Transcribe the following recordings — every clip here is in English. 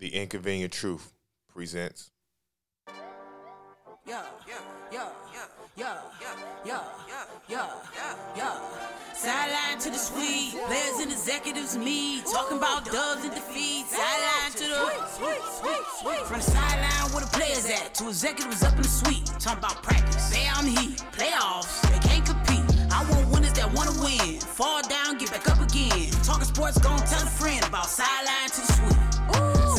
The Inconvenient Truth presents. Yeah, yeah, yeah, yeah, yeah, yeah, yeah, yeah, yeah. Sideline to the suite, players and executives meet, talking about dubs and defeats. Sideline to the from the sideline where the players at to executives up in the suite, talking about practice. Say I'm heat, playoffs, they can't compete. I want winners that wanna win, fall down, get back up again. Talking sports, gon' tell a friend about sideline to the suite. Sideline to the suite,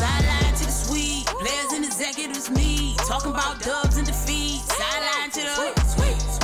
players and executives meet, talking about dubs and defeats. Sideline to the sweet, sweet.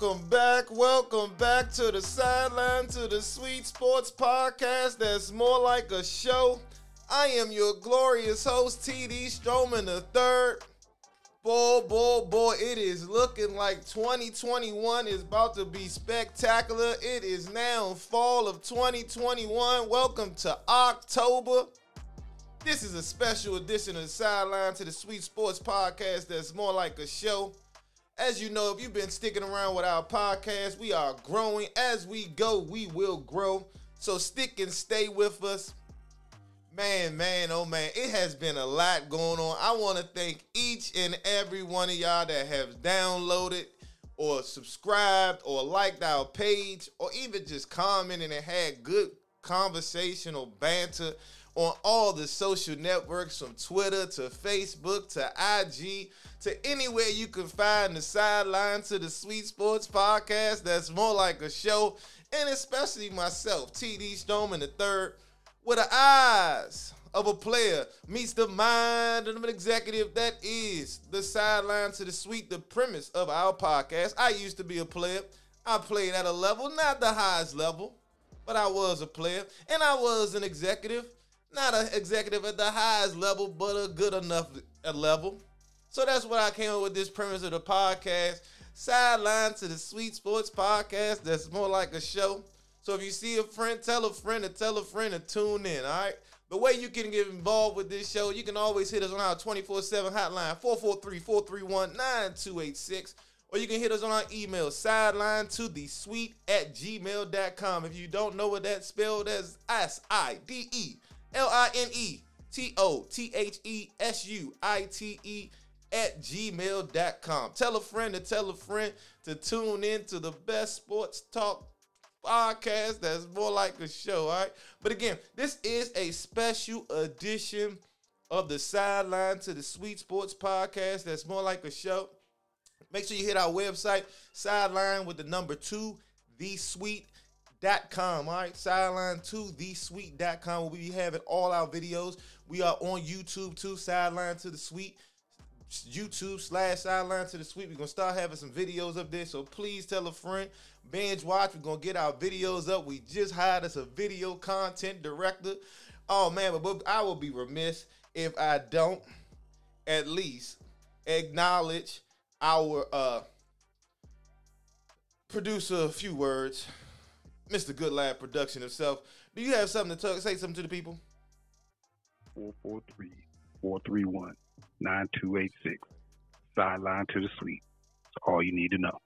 Welcome back, welcome back to the sideline to the Suite Sports Podcast that's more like a show. I am your glorious host, TD Stroman III. Boy, boy, boy, it is looking like 2021 is about to be spectacular. It is now fall of 2021. Welcome to October. This is a special edition of the Sideline to the Suite Sports Podcast that's more like a show. As you know, if you've been sticking around with our podcast, we are growing. As we go, we will grow. So stick and stay with us. Man, man, oh man, it has been a lot going on. I want to thank each and every one of y'all that have downloaded or subscribed or liked our page or even just commented and had good conversational banter on all the social networks from Twitter to Facebook to IG to anywhere you can find the sideline to the Suite Sports Podcast that's more like a show, and especially myself, TD Stroman III, with the eyes of a player meets the mind of an executive. That is the sideline to the suite, the premise of our podcast. I used to be a player. I played at a level, not the highest level, but I was a player, and I was an executive. Not an executive at the highest level, but a good enough level. So that's what I came up with this premise of the podcast. Sideline to the Suite Sports Podcast. That's more like a show. So if you see a friend, tell a friend to tell a friend to tune in. All right. The way you can get involved with this show, you can always hit us on our 24-7 hotline, 443-431-9286. Or you can hit us on our email, sideline to the suite at gmail.com. If you don't know what that's spelled as S-I-D-E L-I-N-E T-O-T-H-E-S-U-I-T-E at gmail.com. Tell a friend to tell a friend to tune in to the best sports talk podcast that's more like a show, all right? But again, this is a special edition of the Sideline to the Suite Sports podcast that's more like a show. Make sure you hit our website, sideline with the number two, thesuite.com. All right, sideline to the thesuite.com. We'll be having all our videos. We are on YouTube too, sideline to the suite. YouTube slash sideline to the suite. We're gonna start having some videos up there. So please tell a friend. Binge watch. We're gonna get our videos up. We just hired us a video content director. Oh man, but, but I will be remiss if I don't at least acknowledge our uh producer a few words. Mr. Good Lad Production himself. Do you have something to talk, say something to the people? 443 431 9286. Sideline to the suite. That's all you need to know.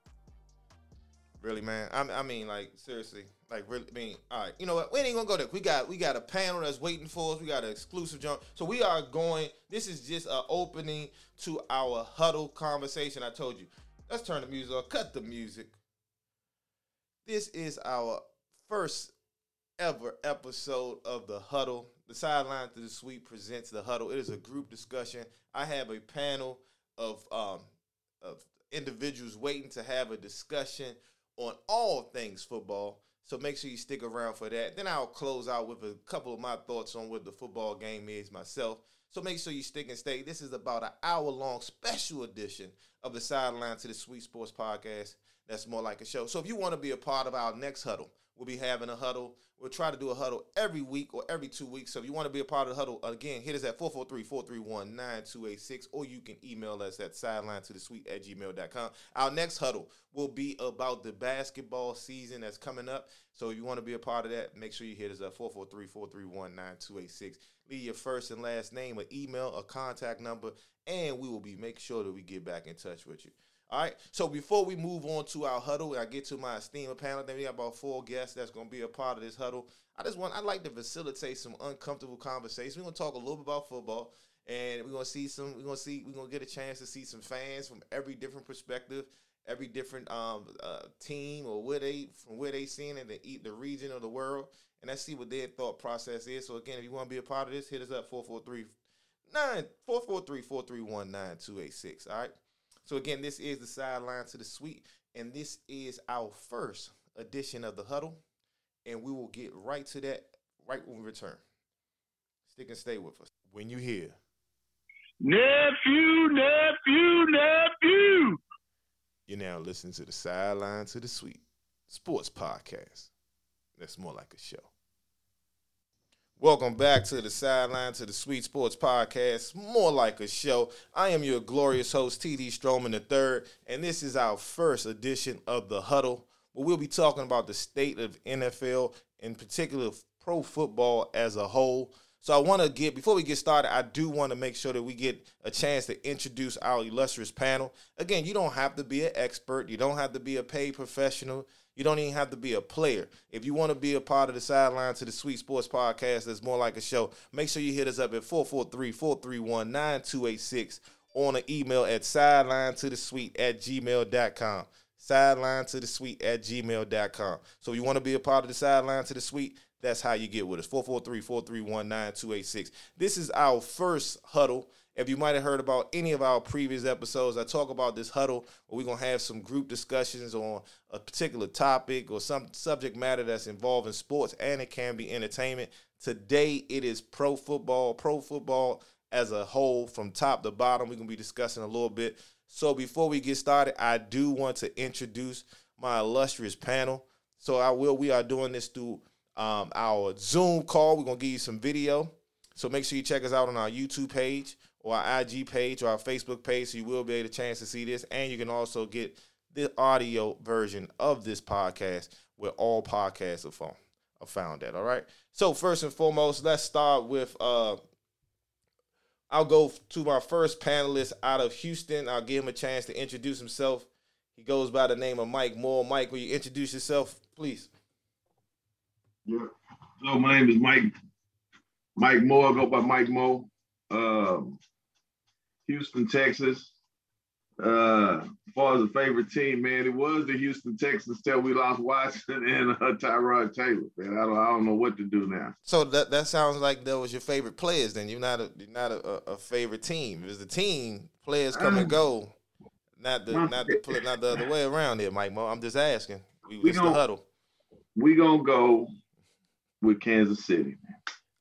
Really, man. I, I mean, like seriously, like really. I mean, all right. You know what? We ain't gonna go there. We got we got a panel that's waiting for us. We got an exclusive jump. So we are going. This is just an opening to our huddle conversation. I told you. Let's turn the music off. Cut the music. This is our first ever episode of the huddle. The sideline to the suite presents the huddle. It is a group discussion. I have a panel of um of individuals waiting to have a discussion on all things football. So make sure you stick around for that. Then I'll close out with a couple of my thoughts on what the football game is myself. So make sure you stick and stay. This is about an hour long special edition of the Sideline to the Suite Sports Podcast. That's more like a show. So if you want to be a part of our next huddle, we'll be having a huddle. We'll try to do a huddle every week or every two weeks. So if you want to be a part of the huddle, again, hit us at 443-431-9286, or you can email us at sideline to the suite at gmail.com. Our next huddle will be about the basketball season that's coming up. So if you want to be a part of that, make sure you hit us at 443-431-9286. Leave your first and last name, an email, a contact number, and we will be make sure that we get back in touch with you. All right. So before we move on to our huddle, I get to my esteemed panel. Then we have about four guests that's going to be a part of this huddle. I just want I'd like to facilitate some uncomfortable conversations. We're going to talk a little bit about football, and we're going to see some. We're going to see. We're going to get a chance to see some fans from every different perspective, every different um, uh, team or where they from where they seeing it, the the region of the world, and let's see what their thought process is. So again, if you want to be a part of this, hit us up 443 443 431 9286. All right. So again, this is the sideline to the suite, and this is our first edition of the huddle, and we will get right to that right when we return. Stick and stay with us. When you hear nephew, nephew, nephew, you're now listening to the sideline to the suite sports podcast. That's more like a show. Welcome back to the sideline to the Suite Sports Podcast, more like a show. I am your glorious host, TD Stroman III, and this is our first edition of the Huddle, where we'll be talking about the state of NFL, in particular pro football as a whole. So I want to get before we get started, I do want to make sure that we get a chance to introduce our illustrious panel. Again, you don't have to be an expert, you don't have to be a paid professional. You don't even have to be a player. If you want to be a part of the sideline to the Suite Sports Podcast, that's more like a show, make sure you hit us up at 443 431 9286 on an email at sideline to the suite at gmail.com. Sideline to the suite at gmail.com. So if you want to be a part of the sideline to the suite, that's how you get with us. 443 431 9286. This is our first huddle. If you might have heard about any of our previous episodes, I talk about this huddle where we're going to have some group discussions on a particular topic or some subject matter that's involved in sports and it can be entertainment. Today, it is pro football, pro football as a whole from top to bottom. We're going to be discussing a little bit. So before we get started, I do want to introduce my illustrious panel. So I will, we are doing this through um, our Zoom call. We're to give you some video. So make sure you check us out on our YouTube page or our IG page or our Facebook page, so you will be able to chance to see this, and you can also get the audio version of this podcast where all podcasts are found, are found at. All right. So first and foremost, let's start with. Uh, I'll go to my first panelist out of Houston. I'll give him a chance to introduce himself. He goes by the name of Mike Moore. Mike, will you introduce yourself, please? Yeah. So my name is Mike Mike Moore. I go by Mike Moore. Um, Houston, Texas. Uh, as far as a favorite team, man, it was the Houston Texans till we lost Watson and uh, Tyrod Taylor. Man, I don't, I don't know what to do now. So that that sounds like that was your favorite players. Then you're not a you're not a, a favorite team. It was the team players come and go, not the not the not the other way around here, Mike. Mo. I'm just asking. We, we gonna, the huddle. We gonna go with Kansas City.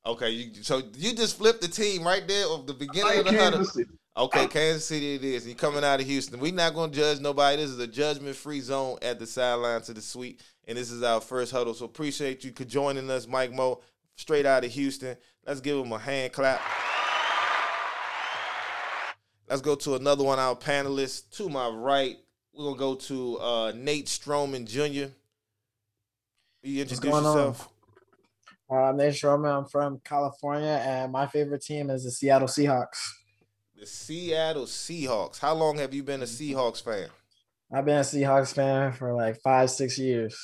Okay, you, so you just flipped the team right there of the beginning like of the Kansas huddle. City. Okay, Kansas City it is. You're coming out of Houston. We're not going to judge nobody. This is a judgment free zone at the sideline to the suite. And this is our first huddle. So appreciate you joining us, Mike Mo, straight out of Houston. Let's give him a hand clap. Let's go to another one, of our panelists. To my right, we're going to go to uh, Nate Stroman Jr. You introduce yourself. On? Uh, I'm Nate Stroman. I'm from California, and my favorite team is the Seattle Seahawks. The Seattle Seahawks. How long have you been a Seahawks fan? I've been a Seahawks fan for like five, six years.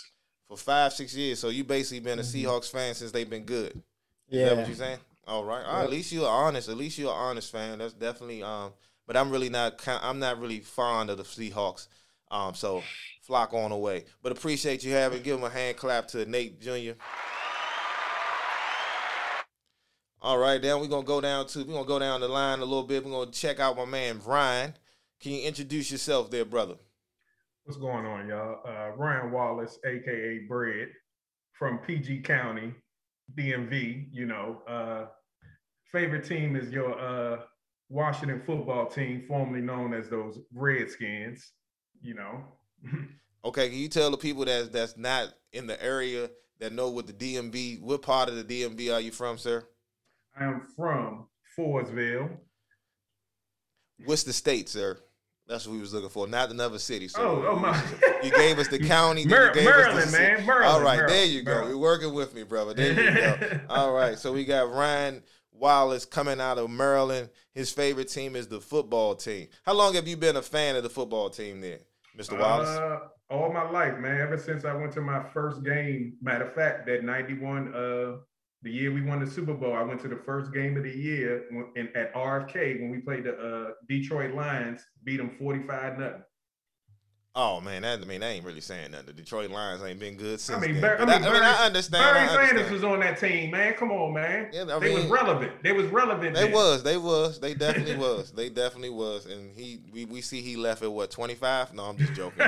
For five, six years. So you basically been a mm-hmm. Seahawks fan since they've been good. Is yeah. what you're saying? All right. All right. Yep. At least you're honest. At least you're an honest fan. That's definitely um. But I'm really not. I'm not really fond of the Seahawks. Um. So flock on away. But appreciate you having. Give him a hand clap to Nate Jr. All right, then we're gonna go down to we're gonna go down the line a little bit. We're gonna check out my man Ryan. Can you introduce yourself there, brother? What's going on, y'all? Uh, Ryan Wallace, aka Bread, from PG County, DMV. You know, uh, favorite team is your uh, Washington football team, formerly known as those Redskins. You know. Okay, can you tell the people that's that's not in the area that know what the DMV, what part of the DMV are you from, sir? I am from Forestville. What's the state, sir? That's what we was looking for, not another city. So Oh, oh my! You gave us the county. then Mar- you gave us the Maryland, man, Maryland, All right, Maryland, there you go. Maryland. You're working with me, brother. There you go. All right, so we got Ryan Wallace coming out of Maryland. His favorite team is the football team. How long have you been a fan of the football team there, Mr. Wallace? Uh, all my life, man. Ever since I went to my first game. Matter of fact, that '91, uh, the year we won the Super Bowl, I went to the first game of the year when- in, at RFK when we played the uh, Detroit Lions, beat them 45 nothing. Oh man, that I mean, that ain't really saying nothing. The Detroit Lions ain't been good since. I mean. Bar- I mean, Barry, I understand. Barry I Sanders was on that team, man. Come on, man. Yeah, I they was relevant. They was relevant. They then. was, they was, they definitely was, they definitely was, and he, we, we see he left at what twenty five? No, I'm just joking.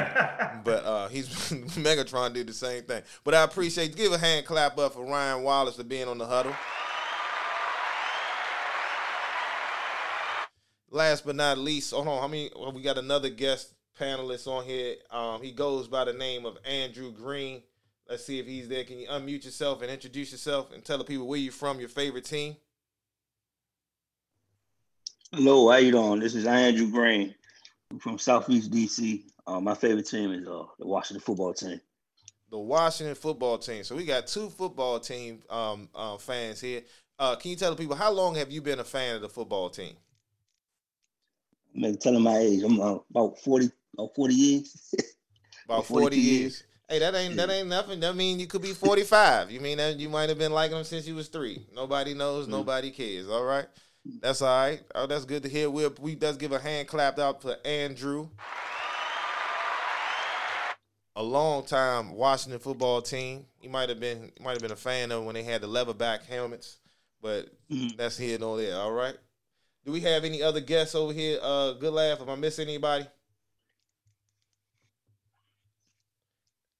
but uh, he's Megatron did the same thing. But I appreciate give a hand clap up for Ryan Wallace for being on the huddle. Last but not least, hold on, how many? Well, we got another guest panelist on here. Um, he goes by the name of Andrew Green. Let's see if he's there. Can you unmute yourself and introduce yourself and tell the people where you're from, your favorite team? Hello, how you doing? This is Andrew Green I'm from Southeast DC. Uh, my favorite team is uh, the Washington football team. the Washington football team. So we got two football team um, uh, fans here. Uh, can you tell the people how long have you been a fan of the football team? I'm gonna my age. I'm uh, about 40, about 40 years. About 42 forty years. years. Hey, that ain't that ain't nothing. That mean you could be forty five. You mean that you might have been liking them since you was three. Nobody knows. Mm. Nobody cares. All right. That's all right. Oh, that's good to hear. We we does give a hand clapped out for Andrew. A long time Washington football team. He might have been might have been a fan of when they had the leatherback helmets, but Mhm. that's here nor there. All right. Do we have any other guests over here? Uh, good laugh. Am I missing anybody?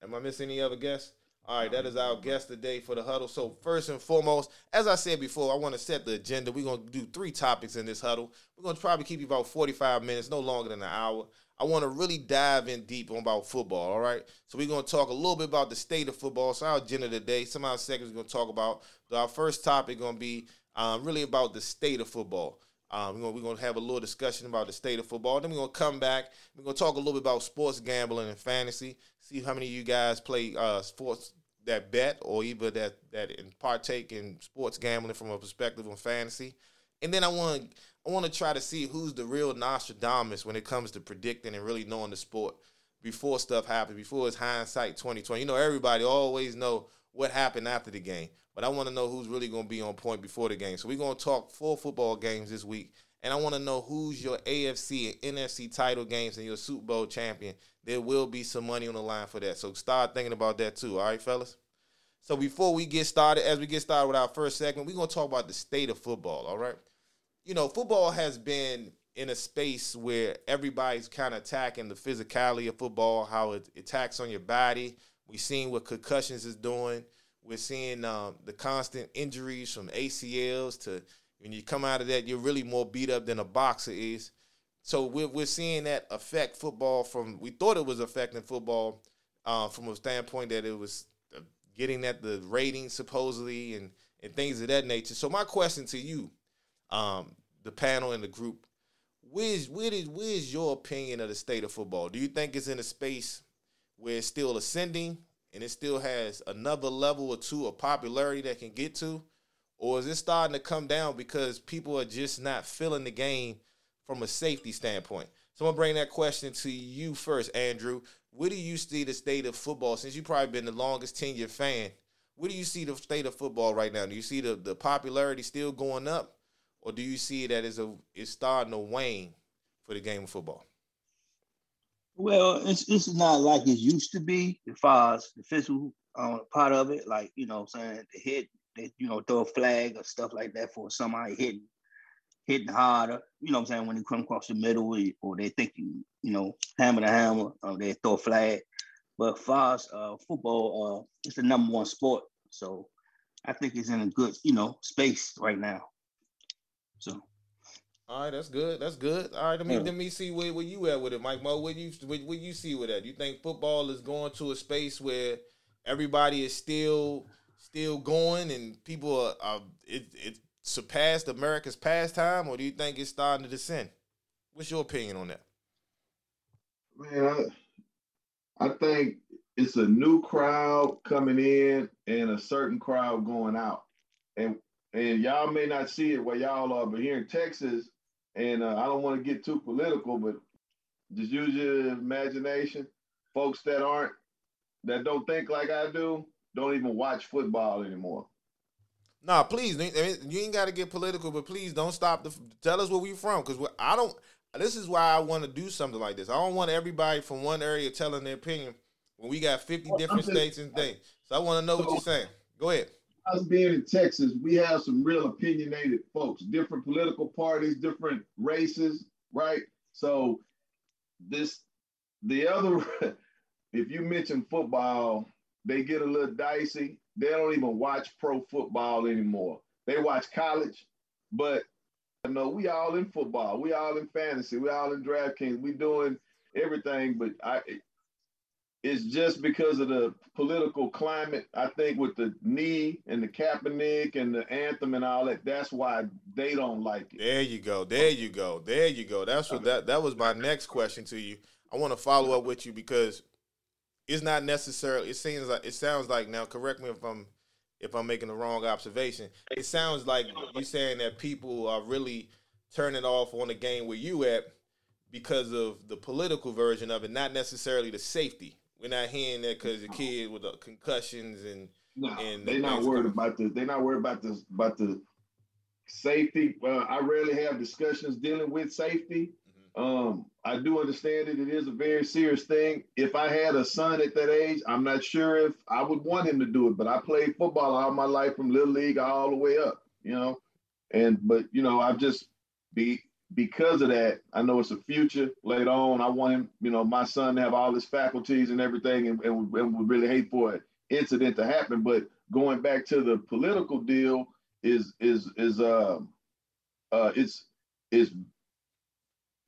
Am I missing any other guests? All right, that is our guest today for the huddle. So first and foremost, as I said before, I want to set the agenda. We're gonna do three topics in this huddle. We're gonna probably keep you about 45 minutes, no longer than an hour. I want to really dive in deep on about football. All right. So we're gonna talk a little bit about the state of football. So our agenda today, some of our seconds we're gonna talk about. Our first topic gonna be um, really about the state of football. Um, we're, gonna, we're gonna have a little discussion about the state of football. Then we're gonna come back. We're gonna talk a little bit about sports gambling and fantasy. See how many of you guys play uh, sports that bet or either that that partake in sports gambling from a perspective on fantasy. And then I want I want to try to see who's the real Nostradamus when it comes to predicting and really knowing the sport before stuff happens, before it's hindsight 2020. You know, everybody always know what happened after the game, but I want to know who's really going to be on point before the game. So we're going to talk four football games this week, and I want to know who's your AFC and NFC title games and your Super Bowl champion. There will be some money on the line for that. So start thinking about that too. All right, fellas. So before we get started, as we get started with our first segment, we're gonna talk about the state of football. All right. You know, football has been in a space where everybody's kind of attacking the physicality of football, how it attacks on your body. We've seen what concussions is doing. We're seeing um, the constant injuries from ACLs to when you come out of that, you're really more beat up than a boxer is. So we're, we're seeing that affect football from, we thought it was affecting football uh, from a standpoint that it was uh, getting at the ratings supposedly and, and things of that nature. So my question to you, um, the panel and the group, where's, where is, where's your opinion of the state of football? Do you think it's in a space where it's still ascending and it still has another level or two of popularity that can get to? Or is it starting to come down because people are just not feeling the game from a safety standpoint? So I'm gonna bring that question to you first, Andrew. Where do you see the state of football? Since you've probably been the longest tenured fan, where do you see the state of football right now? Do you see the, the popularity still going up, or do you see that a it's starting to wane for the game of football? Well, it's it's not like it used to be as far as the physical um, part of it. Like, you know saying? The hit, they, you know, throw a flag or stuff like that for somebody hitting hitting harder. You know what I'm saying? When you come across the middle or, or they think you, you know, hammer to hammer, uh, they throw a flag. But far as uh, football, uh, it's the number one sport. So I think it's in a good, you know, space right now. So All right, that's good. That's good. All right, let me yeah. let me see where, where you at with it, Mike Mo. What you what, what you see with that? You think football is going to a space where everybody is still still going and people are, are it it surpassed America's pastime, or do you think it's starting to descend? What's your opinion on that? Man, I, I think it's a new crowd coming in and a certain crowd going out, and and y'all may not see it where y'all are, but here in Texas, and uh, I don't want to get too political, but just use your imagination. Folks that aren't, that don't think like I do, don't even watch football anymore. Nah, please, you ain't got to get political, but please don't stop. The, tell us where we from, because I don't. This is why I want to do something like this. I don't want everybody from one area telling their opinion when we got fifty well, different just, states and things. So I want to know so, what you're saying. Go ahead us being in Texas, we have some real opinionated folks, different political parties, different races, right? So this the other if you mention football, they get a little dicey. They don't even watch pro football anymore. They watch college, but you know, we all in football, we all in fantasy, we all in DraftKings, we doing everything. But I it's just because of the political climate. I think with the knee and the Kaepernick and the anthem and all that, that's why they don't like it. There you go. There you go. There you go. That's what that that was my next question to you. I want to follow up with you because it's not necessarily. It seems like it sounds like now. Correct me if I'm if I'm making the wrong observation. It sounds like you're saying that people are really turning off on the game where you at because of the political version of it, not necessarily the safety. We're not hearing that because the kid with the concussions and no, and they're not worried about the they're not worried about the about the safety. Uh, I rarely have discussions dealing with safety. Mm-hmm. Um, I do understand it. It is a very serious thing. If I had a son at that age, I'm not sure if I would want him to do it. But I played football all my life from little league all the way up, you know. And but you know, I've just be because of that, I know it's a future later on. I want him, you know, my son to have all his faculties and everything, and, and, and would really hate for an incident to happen. But going back to the political deal is is is uh, uh it's is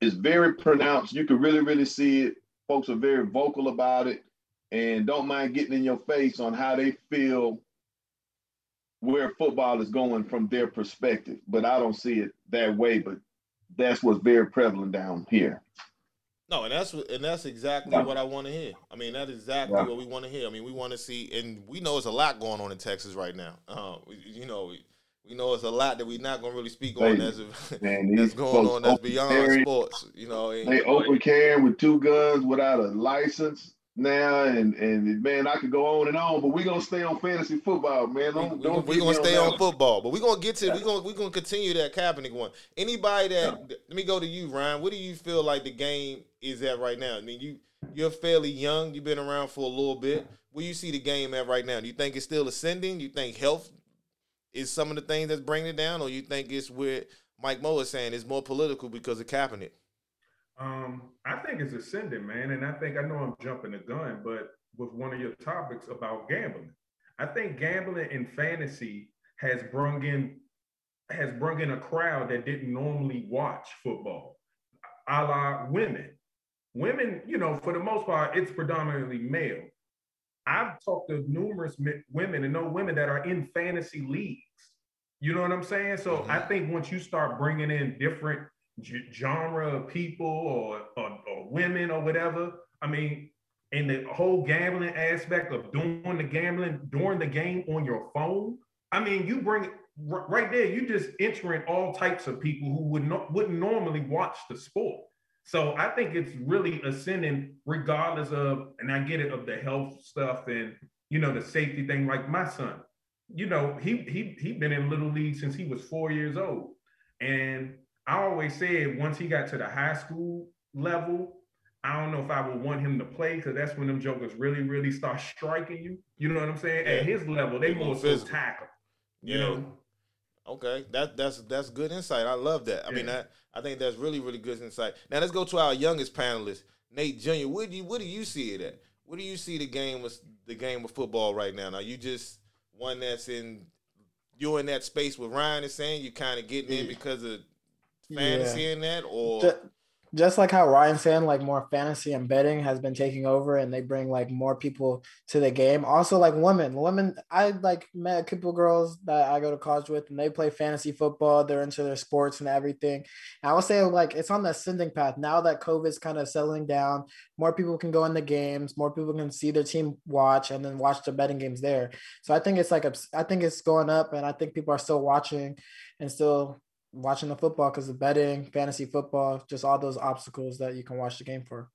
is very pronounced. You can really really see it. Folks are very vocal about it, and don't mind getting in your face on how they feel where football is going from their perspective. But I don't see it that way. But that's what's very prevalent down here. No, and that's and that's exactly yeah. what I want to hear. I mean, that's exactly yeah. what we want to hear. I mean, we want to see, and we know there's a lot going on in Texas right now. Uh, you know, we, we know it's a lot that we're not going to really speak on as man, that's going on that's beyond carry, sports. You know, they open carrying with two guns without a license now, and and man, I could go on and on, but we're gonna stay on fantasy football, man. Don't, we, don't we're gonna stay on, on football, but we're gonna get to we're gonna we're gonna continue that Kaepernick one. Anybody that yeah. let me go to you, Ryan. What do you feel like the game is at right now? I mean, you you're fairly young. You've been around for a little bit. Where you see the game at right now? Do you think it's still ascending? Do you think health is some of the things that's bringing it down, or you think it's where Mike Mo is saying it's more political because of Kaepernick? Um, I think it's ascending, man. And I think I know I'm jumping the gun, but with one of your topics about gambling, I think gambling in fantasy has brung in has brung in a crowd that didn't normally watch football, a la women. Women, you know, for the most part, it's predominantly male. I've talked to numerous women and know women that are in fantasy leagues. You know what I'm saying? So mm-hmm. I think once you start bringing in different genre of people or, or, or women or whatever. I mean, and the whole gambling aspect of doing the gambling during the game on your phone. I mean, you bring right there. You just entering all types of people who would not wouldn't normally watch the sport. So I think it's really ascending, regardless of, and I get it of the health stuff and you know the safety thing. Like my son, you know, he he he been in little league since he was four years old, and I always said once he got to the high school level, I don't know if I would want him to play because that's when them jokers really, really start striking you. You know what I'm saying? Yeah. At his level, they more so tackle. You yeah. know. Okay, that that's that's good insight. I love that. I yeah. mean, I, I think that's really really good insight. Now let's go to our youngest panelist, Nate Jr. What do you what do you see it at? What do you see the game with the game of football right now? Now you just one that's in you're in that space with Ryan is saying you're kind of getting in because of fantasy in that, or Ju- just like how Ryan saying, like more fantasy and betting has been taking over, and they bring like more people to the game. Also, like women, women, I like met a couple girls that I go to college with, and they play fantasy football. They're into their sports and everything. And I would say like it's on the ascending path now that COVID's kind of settling down. More people can go in the games. More people can see their team watch and then watch the betting games there. So I think it's like a- I think it's going up, and I think people are still watching and still watching the football because of betting, fantasy football, just all those obstacles that you can watch the game for.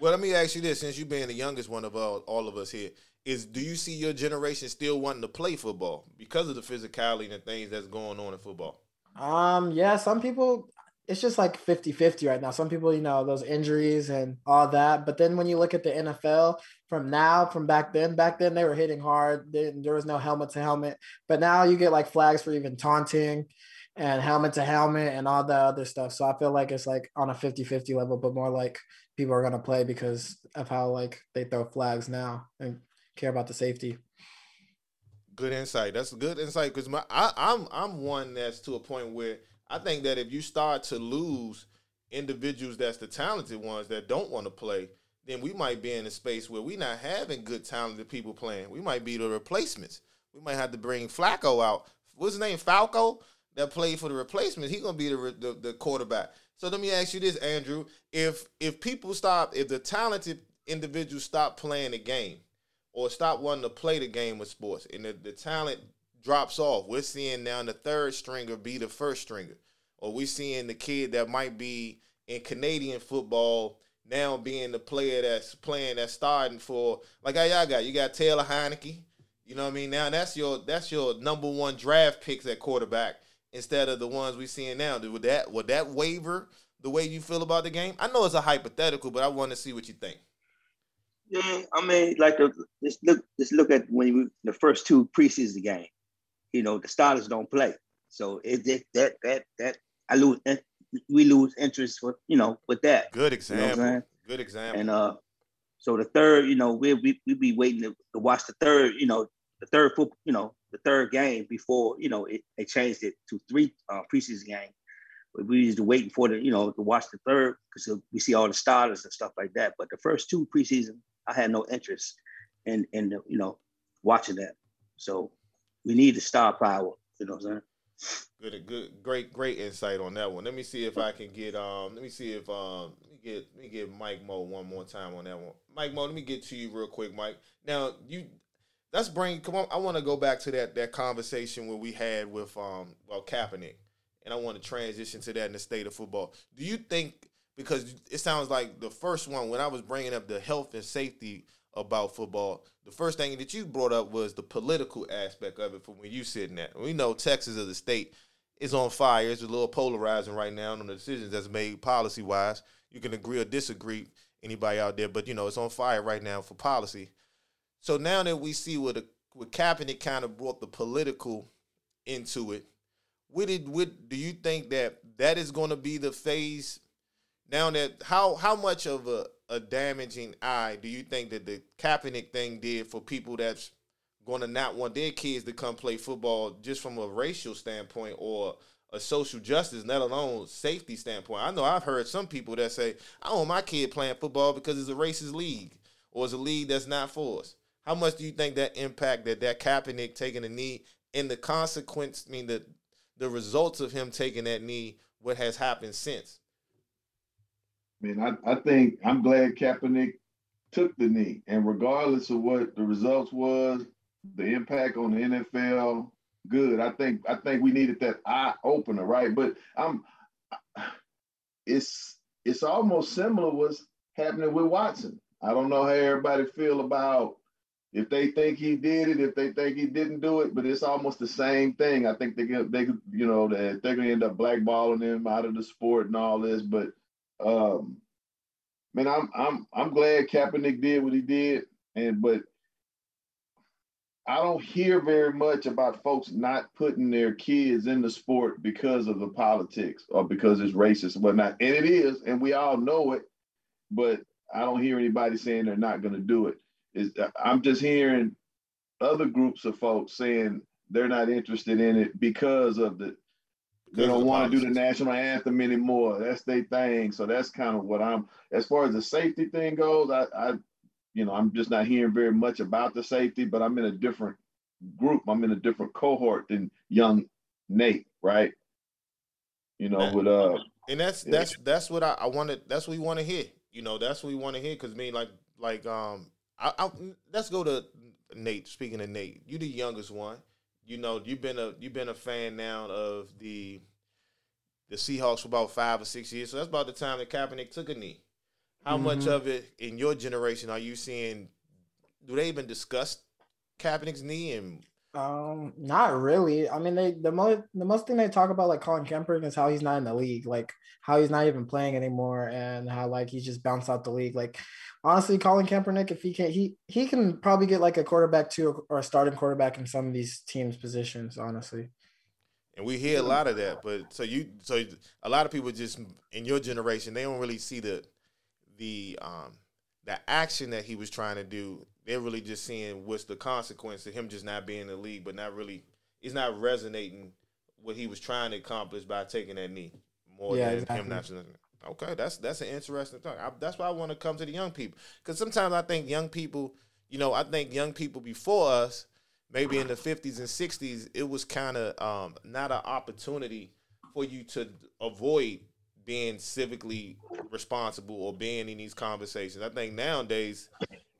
Well, let me ask you this: since you being the youngest one of all, all of us here, is do you see your generation still wanting to play football because of the physicality and things that's going on in football? Um, yeah, some people it's just like 50-50 right now. Some people, you know, those injuries and all that. But then when you look at the NFL from now, from back then, back then they were hitting hard. They, there was no helmet to helmet. But now you get like flags for even taunting and helmet to helmet and all that other stuff. So I feel like it's like on a 50-50 level, but more like people are gonna play because of how like they throw flags now and care about the safety. Good insight. That's good insight because my I, I'm I'm one that's to a point where I think that if you start to lose individuals that's the talented ones that don't want to play, then we might be in a space where we're not having good talented people playing. We might be the replacements. We might have to bring Flacco out. What's his name? Falco that played for the replacement, He's gonna be the, the the quarterback. So let me ask you this, Andrew: If if people stop, if the talented individuals stop playing the game, or stop wanting to play the game of sports, and the, the talent drops off, we're seeing now the third stringer be the first stringer, or we're seeing the kid that might be in Canadian football now being the player that's playing that's starting for like y'all got. You got Taylor Heinicke. You know what I mean? Now that's your that's your number one draft picks at quarterback instead of the ones we're seeing now. Would that would that waver the way you feel about the game? I know it's a hypothetical, but I want to see what you think. Yeah, I mean, like the just look just look at when you the first two preseason game. You know, the starters don't play, so it, it that that that I lose we lose interest for you know with that. Good You know example. Good example. And uh, so the third, you know, we we we be waiting to, to watch the third, you know, the third foot, you know, the third game before you know it, they changed it to three uh, preseason games. But we used to waiting for the, you know, to watch the third because we see all the starters and stuff like that. But the first two preseason, I had no interest in in the, you know watching that. So we need the star power. You know what I'm saying? Good, good, great, great insight on that one. Let me see if I can get um. Let me see if um. Let me get let me get Mike Mo one more time on that one. Mike Mo, let me get to you real quick, Mike. Now you, let's bring. Come on, I want to go back to that that conversation where we had with um well Kaepernick, and I want to transition to that in the state of football. Do you think because it sounds like the first one when I was bringing up the health and safety about football, the first thing that you brought up was the political aspect of it from where you sitting at. We know Texas as a state is on fire. It's a little polarizing right now on the decisions that's made policy wise. You can agree or disagree, anybody out there, but you know it's on fire right now for policy. So now that we see what a, what Kaepernick kind of brought the political into it, what did what do you think that that is going to be the phase now that how how much of a, a damaging eye do you think that the Kaepernick thing did for people that's going to not want their kids to come play football just from a racial standpoint or a social justice, let alone safety standpoint? I know I've heard some people that say, I want my kid playing football because it's a racist league or it's a league that's not for us. How much do you think that impact that that Kaepernick taking a knee and the consequence, I mean the the results of him taking that knee, what has happened since? I mean, I, I think I'm glad Kaepernick took the knee, and regardless of what the results was, the impact on the NFL, good. I think I think we needed that eye opener, right? But I'm, it's it's almost similar what's happening with Watson. I don't know how everybody feel about if they think he did it, if they think he didn't do it, but it's almost the same thing. I think they get they you know they're gonna end up blackballing him out of the sport and all this, but um man, I'm I'm I'm glad Kaepernick did what he did, and but I don't hear very much about folks not putting their kids in the sport because of the politics or because it's racist and whatnot. And it is, and we all know it, but I don't hear anybody saying they're not going to do it. Is I'm just hearing other groups of folks saying they're not interested in it because of the They don't want to do the national anthem anymore. That's their thing. So that's kind of what I'm. As far as the safety thing goes, I, I, you know, I'm just not hearing very much about the safety. But I'm in a different group. I'm in a different cohort than young Nate, right? You know, with uh, and that's that's that's what I, I wanted. That's what we want to hear. You know, that's what we want to hear. Because me, like, like, um, I, I let's go to Nate. Speaking of Nate, you the youngest one you know, you've been a you've been a fan now of the the Seahawks for about five or six years. So that's about the time that Kaepernick took a knee. How mm-hmm. much of it in your generation are you seeing? Do they even discuss Kaepernick's knee and? Um, not really. I mean, they the most the most thing they talk about like Colin Kaepernick is how he's not in the league, like how he's not even playing anymore, and how like he just bounced out the league. Like honestly, Colin Kaepernick, if he can, he he can probably get like a quarterback two or a starting quarterback in some of these teams' positions. Honestly, and we hear a lot of that. But so you, so a lot of people just in your generation, they don't really see the the um the action that he was trying to do. They're really just seeing what's the consequence of him just not being in the league, but not really. He's not resonating what he was trying to accomplish by taking that knee more yeah, than exactly. him not. Okay, that's that's an interesting thing. I, that's why I want to come to the young people because sometimes I think young people, you know, I think young people before us, maybe in the fifties and sixties, it was kind of um, not an opportunity for you to avoid being civically responsible or being in these conversations. I think nowadays,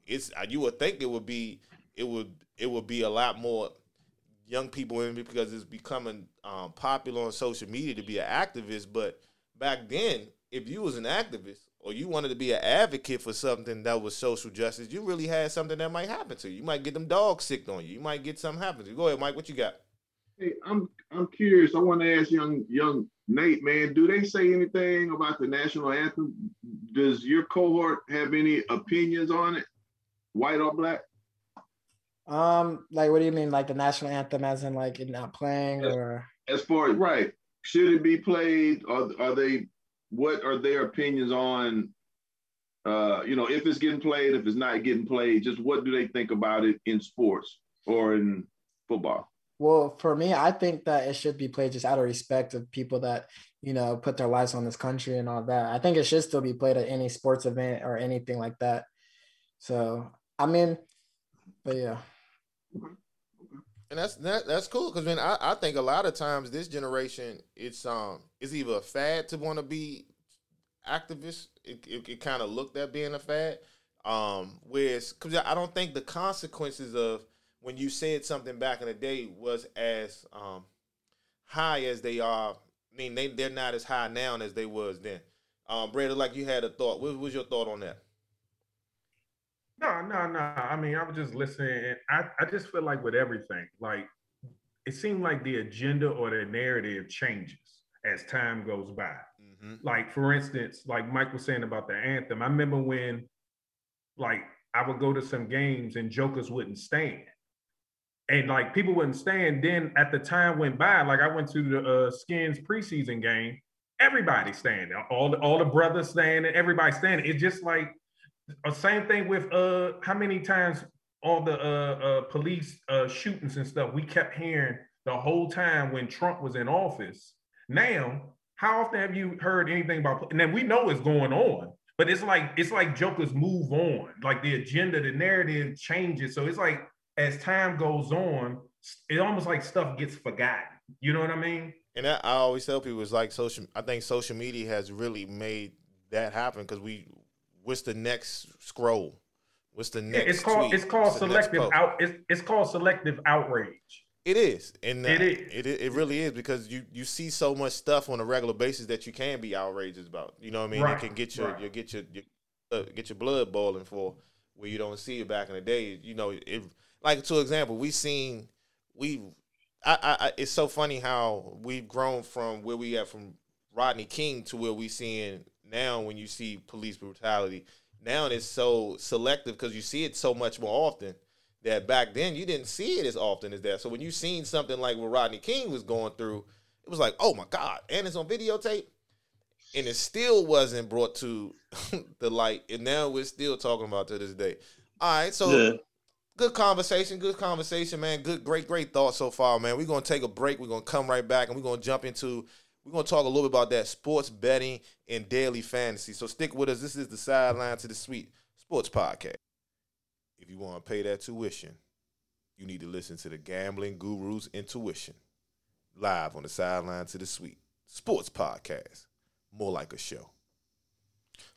it's you would think it would be it would it would be a lot more young people in it because it's becoming um, popular on social media to be an activist, but back then if you was an activist or you wanted to be an advocate for something that was social justice, you really had something that might happen to you. You might get them dogs sick on you. You might get something happen to you. Go ahead, Mike. What you got? Hey, I'm I'm curious. I want to ask young young Nate, man, do they say anything about the national anthem? Does your cohort have any opinions on it, white or black? Um, like what do you mean, like the national anthem, as in like it not playing, or as far as right? Should it be played? Or are they what are their opinions on uh, you know, if it's getting played, if it's not getting played, just what do they think about it in sports or in football? Well, for me, I think that it should be played just out of respect of people that, you know, put their lives on this country and all that. I think it should still be played at any sports event or anything like that. So, I mean, but yeah. And that's that, that's cool because then I, I think a lot of times this generation it's um it's either a fad to want to be activists. It, it, it kind of looked at being a fad. Um, whereas because I don't think the consequences of when you said something back in the day was as um high as they are. I mean, they they're not as high now as they was then. Um, Brady, like you had a thought. What was your thought on that? No, no, no. I mean, I was just listening. And I, I just feel like with everything, like it seemed like the agenda or the narrative changes as time goes by. Mm-hmm. Like, for instance, like Mike was saying about the anthem. I remember when, like, I would go to some games and jokers wouldn't stand. And like people wouldn't stand. Then at the time went by, like I went to the uh, Skins preseason game, everybody standing, all the, all the brothers standing, everybody standing. It's just like same thing with uh how many times all the uh, uh police uh shootings and stuff we kept hearing the whole time when Trump was in office. Now, how often have you heard anything about and then we know it's going on, but it's like it's like jokers move on. Like the agenda, the narrative changes. So it's like as time goes on, it almost like stuff gets forgotten. You know what I mean? And I, I always tell people it's like social. I think social media has really made that happen because we what's the next scroll? What's the next? It's called tweet? it's called what's selective out. It's, it's called selective outrage. It is, and uh, it is. It, it really is because you you see so much stuff on a regular basis that you can be outrageous about. You know what I mean? Right. It can get your right. you get your, your uh, get your blood boiling for where you don't see it back in the day. You know, it like to example, we seen we. I, I, it's so funny how we've grown from where we at from Rodney King to where we seeing now when you see police brutality, now it's so selective because you see it so much more often that back then you didn't see it as often as that. So when you seen something like what Rodney King was going through, it was like, oh my God, and it's on videotape. And it still wasn't brought to the light. And now we're still talking about to this day. All right, so yeah. good conversation, good conversation, man. Good, great, great thoughts so far, man. We're gonna take a break. We're gonna come right back and we're gonna jump into we're gonna talk a little bit about that sports betting and daily fantasy. So stick with us. This is the sideline to the suite sports podcast. If you want to pay that tuition, you need to listen to the gambling gurus intuition live on the sideline to the suite sports podcast. More like a show.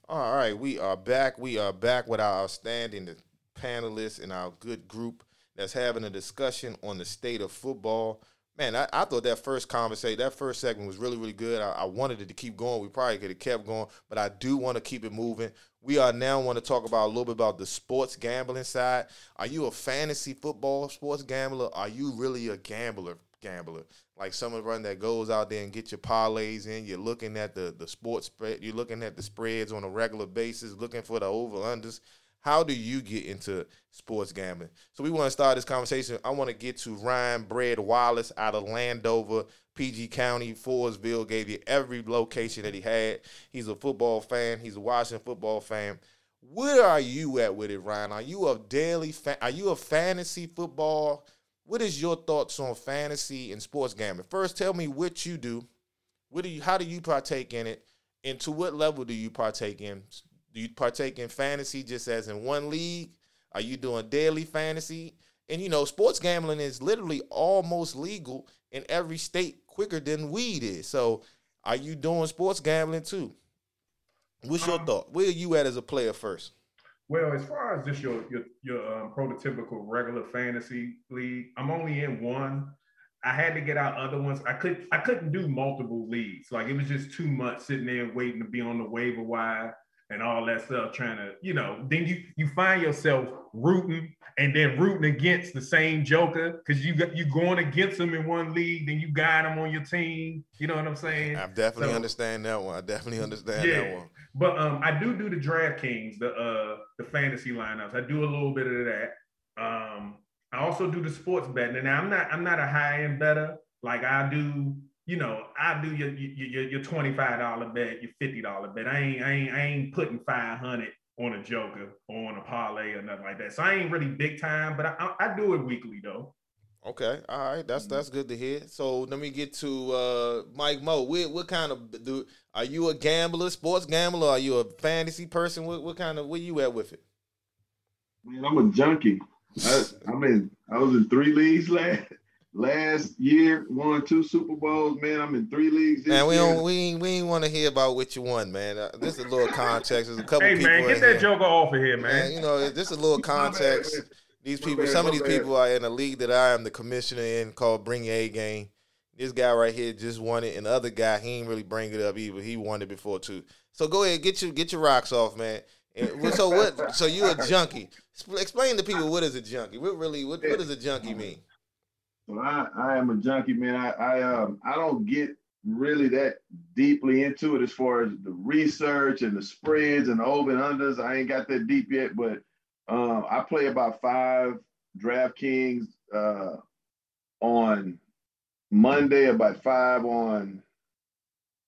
All right, we are back. We are back with our outstanding panelists and our good group that's having a discussion on the state of football. Man, I, I thought that first conversation, that first segment was really, really good. I, I wanted it to keep going. We probably could have kept going, but I do want to keep it moving. We are now want to talk about a little bit about the sports gambling side. Are you a fantasy football sports gambler? Are you really a gambler? Gambler, like someone that goes out there and get your parlays in. You're looking at the the sports spread. You're looking at the spreads on a regular basis, looking for the over unders. How do you get into sports gambling? So we want to start this conversation. I want to get to Ryan Bread Wallace out of Landover, PG County, Forestville. Gave you every location that he had. He's a football fan. He's a Washington football fan. Where are you at with it, Ryan? Are you a daily fan? Are you a fantasy football? What is your thoughts on fantasy and sports gambling? First, tell me what you do. What do you? How do you partake in it? And to what level do you partake in? Do you partake in fantasy just as in one league? Are you doing daily fantasy? And you know, sports gambling is literally almost legal in every state quicker than weed is. So, are you doing sports gambling too? What's your um, thought? Where are you at as a player first? Well, as far as just your your your um, prototypical regular fantasy league, I'm only in one. I had to get out other ones. I could I couldn't do multiple leagues. Like it was just too much sitting there waiting to be on the waiver wire and all that stuff, trying to, you know, then you you find yourself rooting and then rooting against the same Joker because you got you going against them in one league, then you got them on your team. You know what I'm saying? I definitely so, understand that one. I definitely understand yeah, that one. But um, I do do the DraftKings, the uh the fantasy lineups. I do a little bit of that. Um, I also do the sports betting. And now I'm not I'm not a high end better. Like I do you know, I do your your, your twenty five dollar bet, your fifty dollar bet. I ain't I ain't I ain't putting five hundred on a joker or on a parlay or nothing like that. So I ain't really big time, but I, I, I do it weekly though. Okay, all right, that's that's good to hear. So let me get to uh, Mike Mo. What, what kind of do are you a gambler, sports gambler? Are you a fantasy person? What, what kind of where you at with it? Man, I'm a junkie. I, I'm in. I was in three leagues last last year, won two Super Bowls. Man, I'm in three leagues. man, we don't we ain't, we ain't want to hear about what you won, man. Uh, this is a little context. There's a couple. Hey people Hey, man, get that here. joker off of here, man. man. You know, this is a little context. These people, some of these people are in a league that I am the commissioner in called Bring Your A Game. This guy right here just won it, and the other guy he ain't really bring it up either. He won it before too. So go ahead, get your get your rocks off, man. And so what? So you a junkie? Explain to people what is a junkie. What really? What, what does a junkie mean? So I, I am a junkie, man. I, I um I don't get really that deeply into it as far as the research and the spreads and the over and unders. I ain't got that deep yet, but um, I play about five DraftKings uh, on Monday, about five on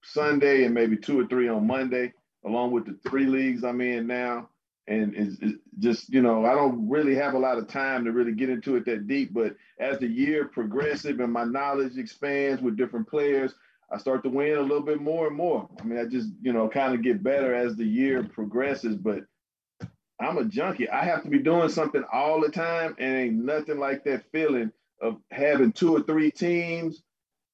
Sunday, and maybe two or three on Monday, along with the three leagues I'm in now and it's, just you know I don't really have a lot of time to really get into it that deep. But as the year progresses and my knowledge expands with different players, I start to win a little bit more and more. I mean, I just you know kind of get better as the year progresses. But I'm a junkie. I have to be doing something all the time, and ain't nothing like that feeling of having two or three teams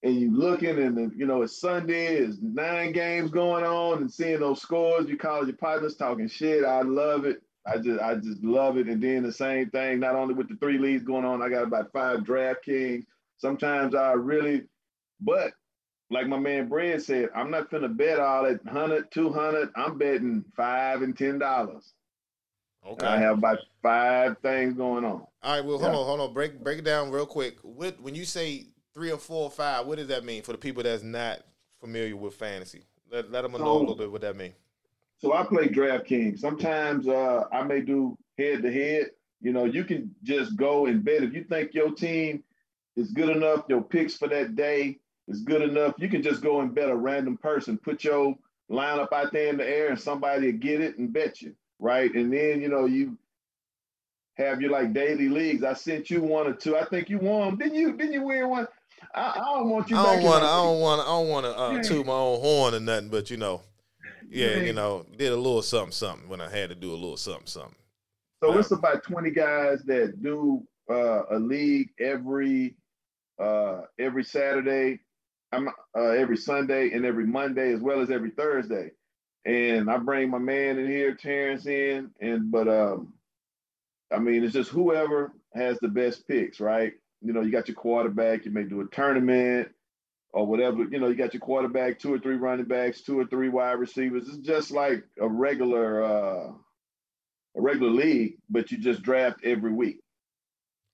and you looking and the, you know it's Sunday, it's nine games going on, and seeing those scores, you call your partners talking shit. I love it. I just I just love it. And then the same thing, not only with the three leagues going on, I got about five DraftKings. Sometimes I really, but like my man Brad said, I'm not gonna bet all at 100, 200. I'm betting five and ten dollars. Okay. I have about five things going on. All right. Well, hold yeah. on, hold on. Break break it down real quick. What when you say three or four or five, what does that mean for the people that's not familiar with fantasy? Let, let them know a little bit what that means. So I play DraftKings. Sometimes uh, I may do head to head. You know, you can just go and bet if you think your team is good enough, your picks for that day is good enough. You can just go and bet a random person, put your lineup out there in the air, and somebody will get it and bet you, right? And then you know you have your like daily leagues. I sent you one or two. I think you won. Didn't you? Didn't you win one? I, I don't want you. I don't want I don't want. I don't want to uh, Yeah. toot my own horn or nothing. But you know, yeah, Yeah. you know, did a little something, something when I had to do a little something, something. So it's about 20 guys that do uh, a league every uh, every Saturday, I'm uh, every Sunday and every Monday as well as every Thursday. And I bring my man in here, Terrence in, and but um, I mean it's just whoever has the best picks, right? You know, you got your quarterback, you may do a tournament or whatever. You know, you got your quarterback, two or three running backs, two or three wide receivers. It's just like a regular uh a regular league, but you just draft every week.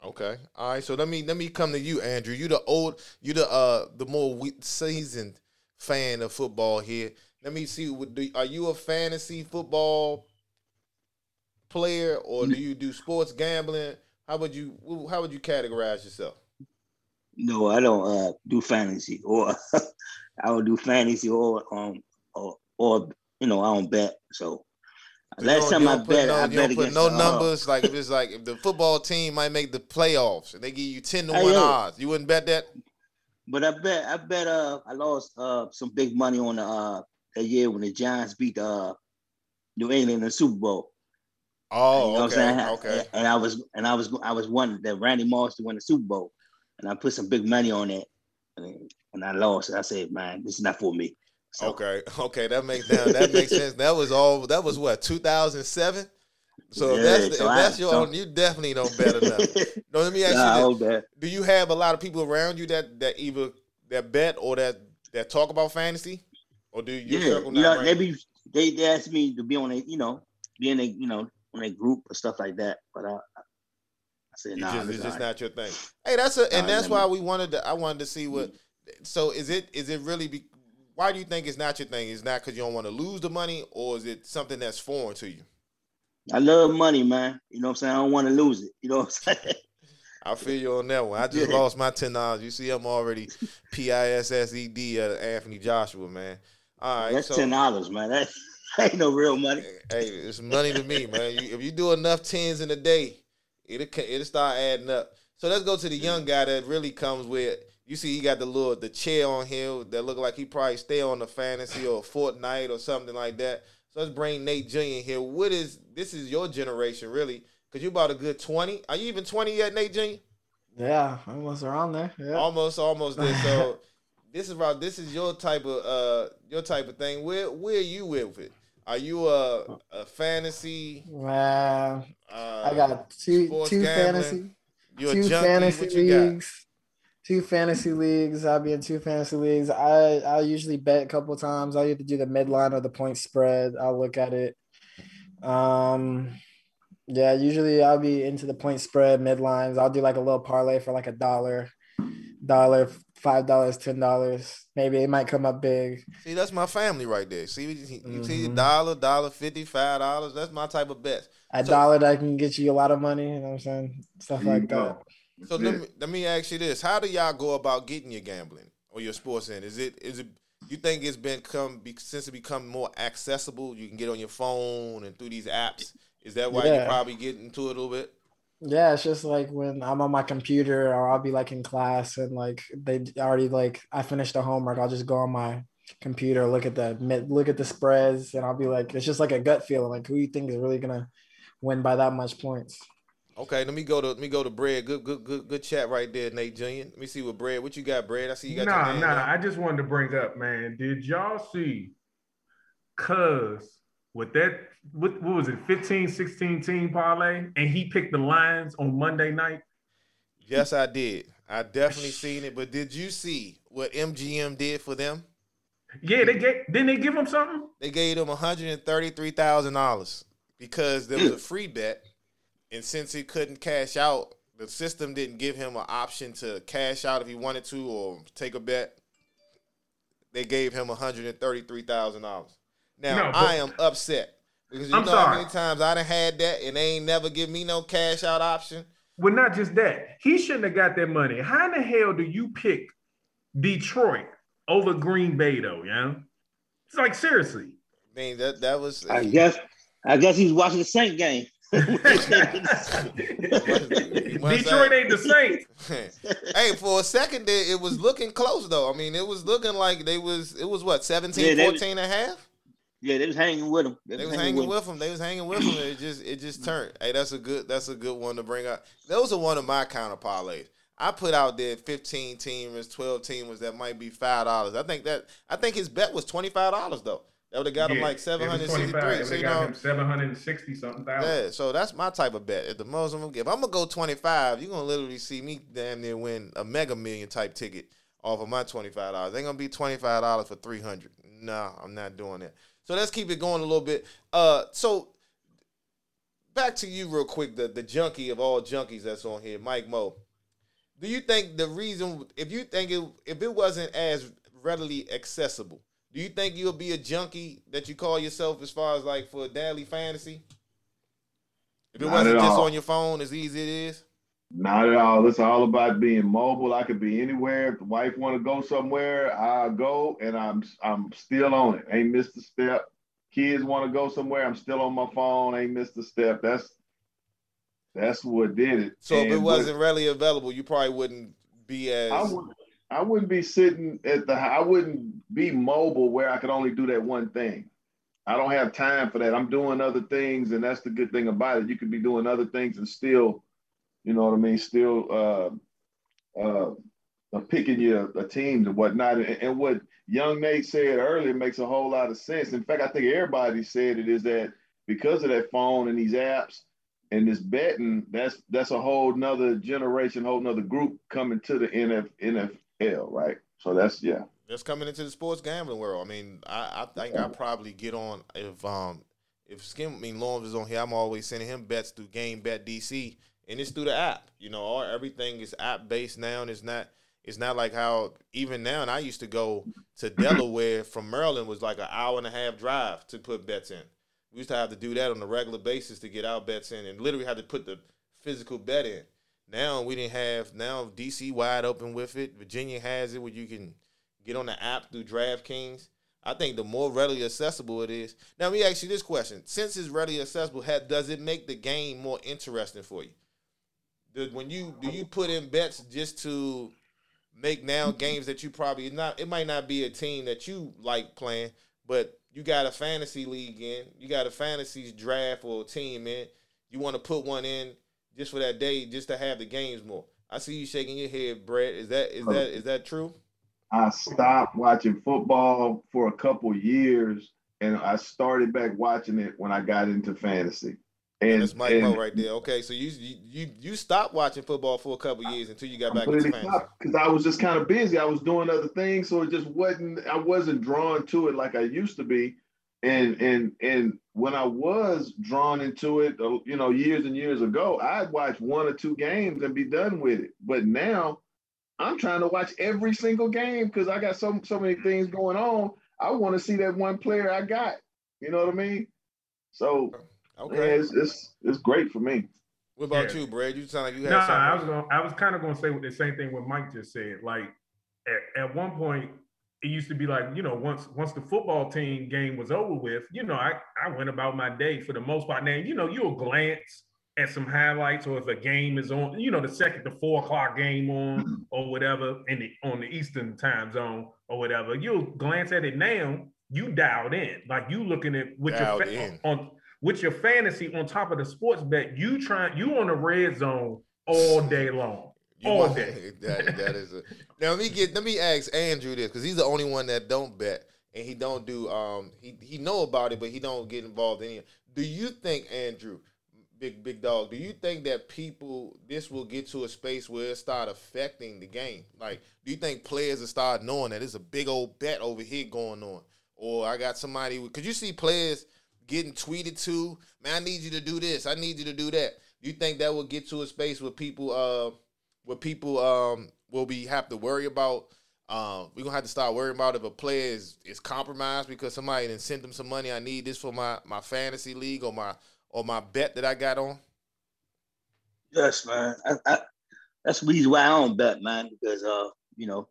Okay. All right. So let me let me come to you, Andrew. You the old, you the uh the more seasoned fan of football here. Let me see. What do are you a fantasy football player or do you do sports gambling? How would you how would you categorize yourself? No, I don't uh, do fantasy, or I don't do fantasy, or um, or, or you know, I don't bet. So You last time I bet, no, I bet against no the, uh, numbers. Like if it's like if the football team might make the playoffs and they give you ten to Hey, one yo. odds, you wouldn't bet that. But I bet I bet uh I lost uh some big money on the uh that year when the Giants beat uh New England in the Super Bowl. Oh, you know okay, what I'm saying? okay. And I was and I was I was one that Randy Moss to win the Super Bowl, and I put some big money on it, and, and I lost. I said, man, this is not for me. So, Okay, okay, that makes now that makes sense. That was all. That was what 2007. So Yeah, that's the, so I- that's your so- own, you definitely don't bet enough. no, let me ask Nah, you this. Do you have a lot of people around you that that either that bet or that that talk about fantasy, or do your yeah, you know, they be they, they asked me to be on a you know be in a you know a group or stuff like that, but I I said It's nah, just, it's just not your thing. Hey, that's a and that's why we wanted to. I wanted to see what. So is it is it really? Be, why do you think it's not your thing? Is not because you don't want to lose the money, or is it something that's foreign to you? I love money, man. You know what I'm saying? I don't want to lose it. You know what I'm saying? I feel you on that one. I just Yeah. lost my ten dollars. You see, I'm already P I S S E D at Anthony Joshua, man. All right, That's so ten dollars, man. That ain't no real money. hey, it's money to me, man. You, if you do enough tens in a day, it'll it'll start adding up. So let's go to the young guy that really comes with. You see, he got the little the chair on him that look like he probably stay on the fantasy or Fortnite or something like that. So let's bring Nate Jr. in here. What is this? Is your generation really? Because you about a good twenty. Are you even twenty yet, Nate Jr.? Yeah, almost around there. Yeah. almost almost there so this is about this is your type of uh your type of thing where where are you with it are you a, a fantasy Man, uh I got two two gambling? fantasy you a two fantasy what you got leagues. Two fantasy leagues. I'll be in two fantasy leagues. I I usually bet a couple times. I either do the midline or the point spread. I'll look at it. Um, yeah, usually I'll be into the point spread midlines. I'll do like a little parlay for like a dollar, dollar, five dollars, ten dollars. Maybe it might come up big. see that's my family right there see you, you see mm-hmm. dollar dollar fifty five dollars that's my type of bet A So- dollar that can get you a lot of money. You know what I'm saying? Stuff like that. so Yeah. let me let me ask you this how do y'all go about getting your gambling or your sports in is it is it you think it's been come since it become more accessible you can get on your phone and through these apps is that why you Yeah. probably get into it a little bit Yeah, it's just like when I'm on my computer or I'll be like in class and like they already like I finished the homework. I'll just go on my computer, look at the look at the spreads, and I'll be like, it's just like a gut feeling. Like who you think is really gonna win by that much points? Okay, let me go to let me go to Bread. Good, good, good, good chat right there, Nate Junior. Let me see what Bread. What you got, Bread? I see you got your Nah, hand nah. up. I just wanted to bring up, man. Did y'all see Cuz with that what, what was it, 15, 16 team parlay? And he picked the Lions on Monday night. Yes, I did. I definitely seen it. But did you see what MGM did for them? Yeah, they get didn't they give him something? They gave them one hundred and thirty-three thousand dollars because there was a free bet, and since he couldn't cash out, the system didn't give him an option to cash out if he wanted to or take a bet. They gave him one hundred and thirty-three thousand dollars. Now No, but- I am upset because you I'm know how sorry. many times I done had that and they ain't never give me no cash out option. Well, not just that. He shouldn't have got that money. How in the hell do you pick Detroit over Green Bay though, yeah? It's like seriously. I mean that that was I guess I guess he's watching the Saint game. Detroit ain't the Saints. hey, for a second there, it was looking close though. I mean, it was looking like they was it was what 17, Yeah, they- 14 and a half? Yeah, they was hanging with him. They was hanging with him. They was hanging with him. It just it just turned. Hey, that's a good that's a good one to bring up. Those are one of my counter parlays. I put out there 15 teamers, 12 teamers that might be five dollars. I think that I think his bet was twenty five dollars though. That would have got him like it seven was hundred sixty 25, three. So They you got know, him seven hundred and sixty something thousand. yeah. So that's my type of bet. At the most I'm gonna give, I'm gonna go twenty five. You're gonna literally see me damn near win a mega million type ticket off of my twenty five dollars. Ain't gonna be twenty five dollars for three hundred. No, I'm not doing that. So let's keep it going a little bit. Uh, so back to you real quick, the the junkie of all junkies that's on here, Mike Mo. Do you think the reason, if you think it, if it wasn't as readily accessible, do you think you'll be a junkie that you call yourself as far as like for daily fantasy? If it Not wasn't just on your phone as easy as it is, Not at all. It's all about being mobile. I could be anywhere. If the wife want to go somewhere, I go, and I'm I'm still on it. Ain't missed a step. Kids want to go somewhere, I'm still on my phone. Ain't missed a step. That's that's what did it. so if it wasn't readily available, you probably wouldn't be as. I would I wouldn't be sitting at the I wouldn't be mobile where I could only do that one thing. I don't have time for that. I'm doing other things, and that's the good thing about it. You could be doing other things and still, you know what I mean, still uh uh picking your teams and whatnot. And, and what young Nate said earlier makes a whole lot of sense. In fact, I think everybody said it is that because of that phone and these apps and this betting, that's that's a whole nother generation, whole nother group coming to the NF, NFL, right? So that's yeah. That's coming into the sports gambling world. I mean, I, I think I probably get on if um if Skim I mean Lawrence is on here, I'm always sending him bets through GambetDC, and it's through the app. You know, all everything is app based now, and it's not it's not like how even now. And I used to go to Delaware from Maryland was like an hour and a half drive to put bets in. We used to have to do that on a regular basis to get our bets in, and literally had to put the physical bet in. Now we didn't have now DC wide open with it. Virginia has it where you can get on the app through DraftKings. I think the more readily accessible it is. Now, let me ask you this question: Since it's readily accessible, does it make the game more interesting for you? Does, when you do you put in bets just to make now games that you probably not? It might not be a team that you like playing, but you got a fantasy league in, you got a fantasy draft or team in. You want to put one in just for that day, just to have the games more. I see you shaking your head, Brett. Is that is that is that true? I stopped watching football for a couple years, and I started back watching it when I got into fantasy. And That's Mike and Mo right there. Okay, so you you you, stopped watching football for a couple years until you got back into fantasy. because I was just kind of busy. I was doing other things, so it just wasn't. I wasn't drawn to it like I used to be. And and and when I was drawn into it, uh, you know, years and years ago, I'd watch one or two games and be done with it. But now, I'm trying to watch every single game because I got so so many things going on. I want to see that one player I got. You know what I mean? So Okay. yeah, it's, it's it's great for me. What about Yeah. you, Brad? You sound like you had Nah, something. I was going. I was kind of going to say the same thing what Mike just said. Like at, at one point, it used to be like you know once once the football team game was over with, you know I I went about my day for the most part. Now you know you'll glance at some highlights or if a game is on, you know the second to four o'clock game on or whatever in the on the Eastern time zone or whatever. You'll glance at it now. You dialed in, like you looking at with Dialed your fa- on with your fantasy on top of the sports bet. You trying you on the red zone all day long. You all want- day. that, that is a, now let me get let me ask Andrew this because he's the only one that don't bet and he don't do um he he know about it but he don't get involved in it. Do you think Andrew, big big dog, do you think that people this will get to a space where it start affecting the game? Like, do you think players will start knowing that it's a big old bet over here going on, or I got somebody? Because you see players getting tweeted to, man, I need you to do this, I need you to do that. You think that will get to a space where people uh where people um will be have to worry about um we're gonna have to start worrying about if a player is, is compromised because somebody didn't send them some money. I need this for my my fantasy league or my or my bet that I got on. Yes, man. I, I, that's the reason why I don't bet, man, because uh, you know,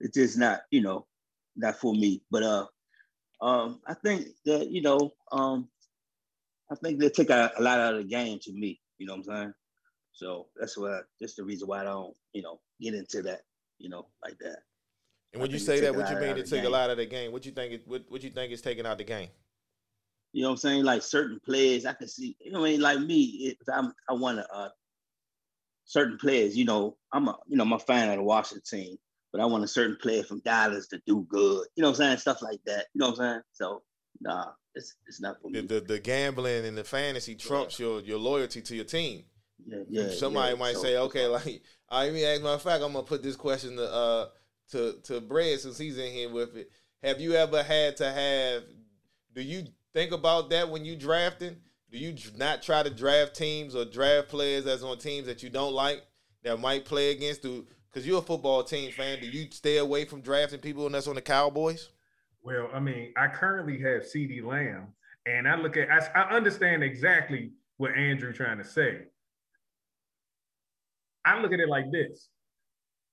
it's just not, you know, not for me. But uh, um, I think that you know, um, I think they take a, a lot out of the game to me. You know what I'm saying? So that's why that's the reason why I don't, you know, get into that, you know, like that. And when I you say that, what you mean of take a lot of the game? What you think? It, what what you think is taking out the game? You know what I'm saying? Like certain players, I can see. You know, what I mean, like me, if I'm, I want to uh, certain players. You know, I'm a, you know, I'm a fan of the Washington team, but I want a certain player from Dallas to do good. You know what I'm saying? Stuff like that. You know what I'm saying? So, nah, it's it's not for The, me. the the gambling and the fantasy trumps your your loyalty to your team. Yeah, yeah. Somebody yeah. might So- say, okay, like I mean, as a matter of fact, I'm gonna put this question to uh to to Brad since he's in here with it. Have you ever had to have? Do you think about that when you drafting? Do you not try to draft teams or draft players that's on teams that you don't like that might play against? Do because you're a football team fan? Do you stay away from drafting people that's on the Cowboys? Well, I mean, I currently have CeeDee Lamb, and I look at, I, I understand exactly what Andrew trying to say. I look at it like this: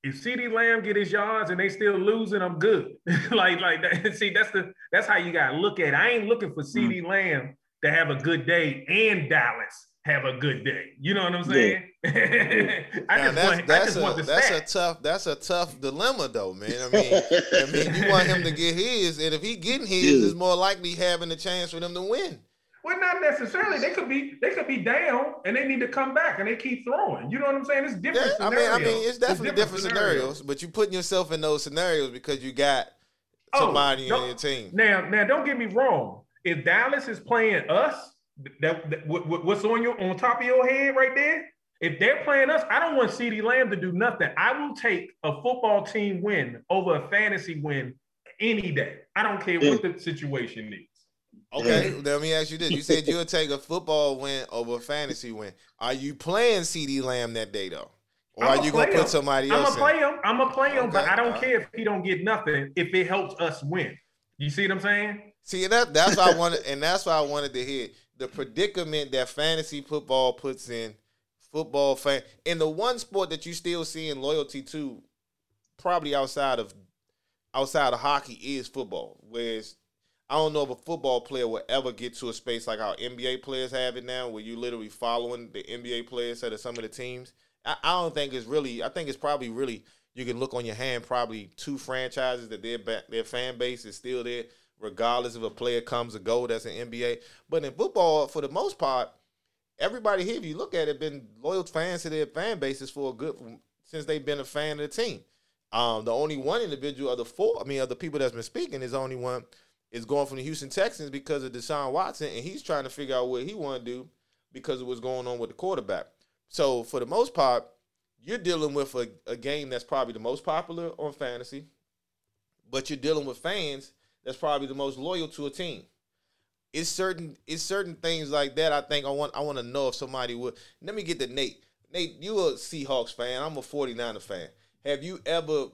if CeeDee Lamb get his yards and they still losing, I'm good. like, like that. See, that's the that's how you gotta look at it. I ain't looking for CeeDee mm. Lamb to have a good day and Dallas have a good day. You know what I'm saying? I Now, just that's want, I that's just a want the that's a tough that's a tough dilemma though, man. I mean, I mean, you want him to get his, and if he getting his, Yeah. it's more likely having a chance for them to win. Well, not necessarily. They could be they could be down and they need to come back and they keep throwing. You know what I'm saying? It's Yeah, different I mean, I mean, it's definitely different, scenarios, but you putting yourself in those scenarios because you got Oh, somebody don't- on your team. Now, now, don't get me wrong. If Dallas is playing us, that, that what, what- what's on your on top of your head right there. If they're playing us, I don't want CeeDee Lamb to do nothing. I will take a football team win over a fantasy win any day. I don't care what the situation is. Okay, let me ask you this: You said you'll take a football win over a fantasy win. Are you playing CeeDee Lamb that day though, or I'ma are you gonna play put him. somebody I'm else? gonna play him. I'm gonna play him, but I don't alright. care if he don't get nothing if it helps us win. You see what I'm saying? See that that's why I wanted, and that's why I wanted to hear the predicament that fantasy football puts in football fan in the one sport that you still seeing loyalty to, probably outside of outside of hockey is football. Whereas I don't know if a football player will ever get to a space like how NBA players have it now, where you literally following the NBA players instead of some of the teams. I, I don't think it's really. I think it's probably really. You can look on your hand probably two franchises that their their fan base is still there, regardless if a player comes or go. That's an NBA. But in football, for the most part, everybody here, if you look at it, been loyal fans to their fan bases for a good since they've been a fan of the team. Um, the only one individual of the four, I mean, of the people that's been speaking, is only one is going from the Houston Texans because of Deshaun Watson, and he's trying to figure out what he want to do because of what's going on with the quarterback. So for the most part, you're dealing with a, a game that's probably the most popular on fantasy, but you're dealing with fans that's probably the most loyal to a team. It's certain it's certain things like that. I think I want I want to know if somebody would. Let me get to Nate. Nate, you a Seahawks fan. I'm a 49er fan. Have you ever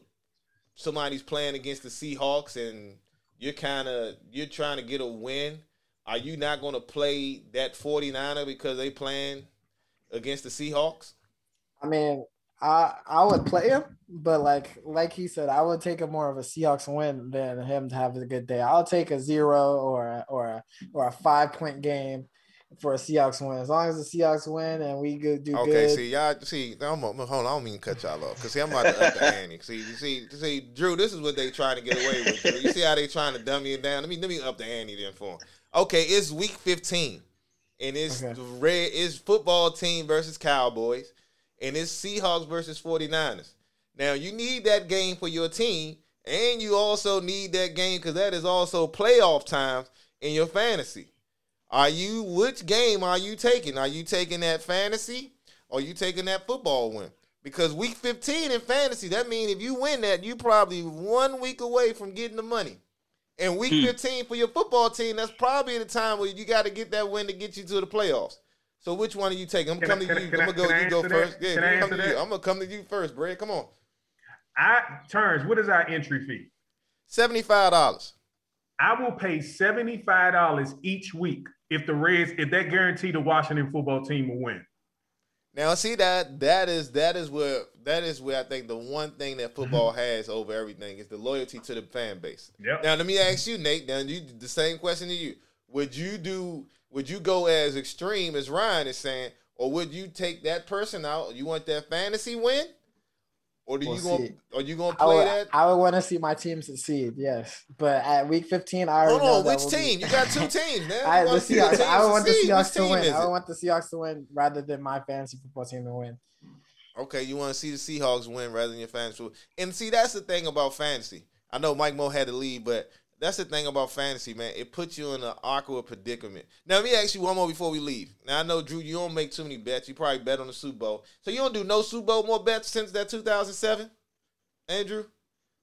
somebody's playing against the Seahawks and you're kind of you're trying to get a win? Are you not going to play that 49er because they playing against the Seahawks? I mean, I I would play him, but like like he said, I would take a more of a Seahawks win than him to have a good day. I'll take a zero or a, or a, or a five point game for a Seahawks win. As long as the Seahawks win and we do Okay, good. Okay, see y'all. See, I'm, I'm, hold on. I don't mean to cut y'all off because see, I'm about to up the ante. See, you see, see, Drew. This is what they trying to get away with. Drew. You see how they trying to dummy it down? Let me let me up the ante then for 'em. Okay, it's week 15, and it's Okay. the red. It's football team versus Cowboys, and it's Seahawks versus 49ers. Now you need that game for your team, and you also need that game because that is also playoff times in your fantasy. Are you which game are you taking? Are you taking that fantasy or you taking that football win? Because week 15 in fantasy, that means if you win that, you probably one week away from getting the money. And week hmm. 15 for your football team, that's probably the time where you got to get that win to get you to the playoffs. So which one are you taking? I'm coming to you. I'm gonna go. You go that? first. Yeah, Can I you come answer to you. that? I'm gonna come to you first, Brad. Come on. I turns. What is our entry fee? Seventy-five dollars. I will pay seventy five dollars each week if the Reds if that guarantee the Washington football team will win. Now see that that is that is where that is where I think the one thing that football Mm-hmm. has over everything is the loyalty to the fan base. Yep. Now let me ask you, Nate. Now you the same question to you. Would you do would you go as extreme as Ryan is saying, or would you take that person out? You want that fantasy win, or do We'll you going or you gonna I play would, that? I would want to see my team succeed, yes. But at week 15, I already Hold know on, which will be- team? You got two teams, man. I, the Seahawks. I would want the. Seahawks to win. I would want the Seahawks to win rather than my fantasy football team to win. Okay, you want to see the Seahawks win rather than your fantasy. And see, that's the thing about fantasy. I know Mike Mo had to leave, but that's the thing about fantasy, man. It puts you in an awkward predicament. Now, let me ask you one more before we leave. Now, I know, Drew, you don't make too many bets. You probably bet on the Super Bowl. So you don't do no Super Bowl more bets since that 2007? Andrew?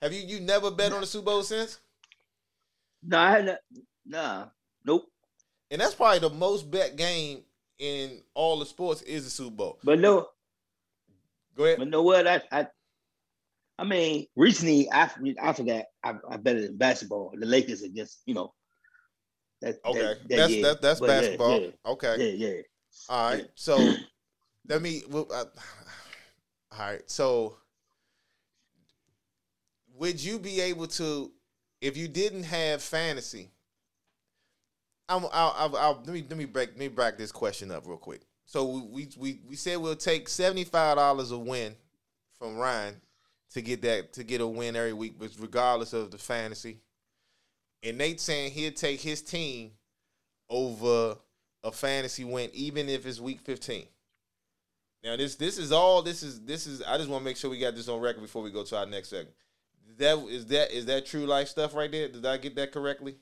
Have you you never bet on the Super Bowl since? No, I had not, nah, nope. And that's probably the most bet game in all the sports is the Super Bowl. But no, Go ahead. but know what? I, I, I mean, recently I, I forgot. I, I betted in basketball. The Lakers against you know. That, Okay, that, that that's year. that, that's But basketball. Yeah, Okay. yeah, yeah. All right. So let me. Well, uh, all right. So would you be able to, if you didn't have fantasy? I'm, I'll, I'll, I'll let me let me break let me break this question up real quick. So we we we said we'll take seventy five dollars a win from Ryan to get that to get a win every week, but regardless of the fantasy. And Nate saying he'll take his team over a fantasy win, even if it's week 15. Now this this is all this is this is I just want to make sure we got this on record before we go to our next segment. That is that is that true life stuff right there? Did I get that correctly?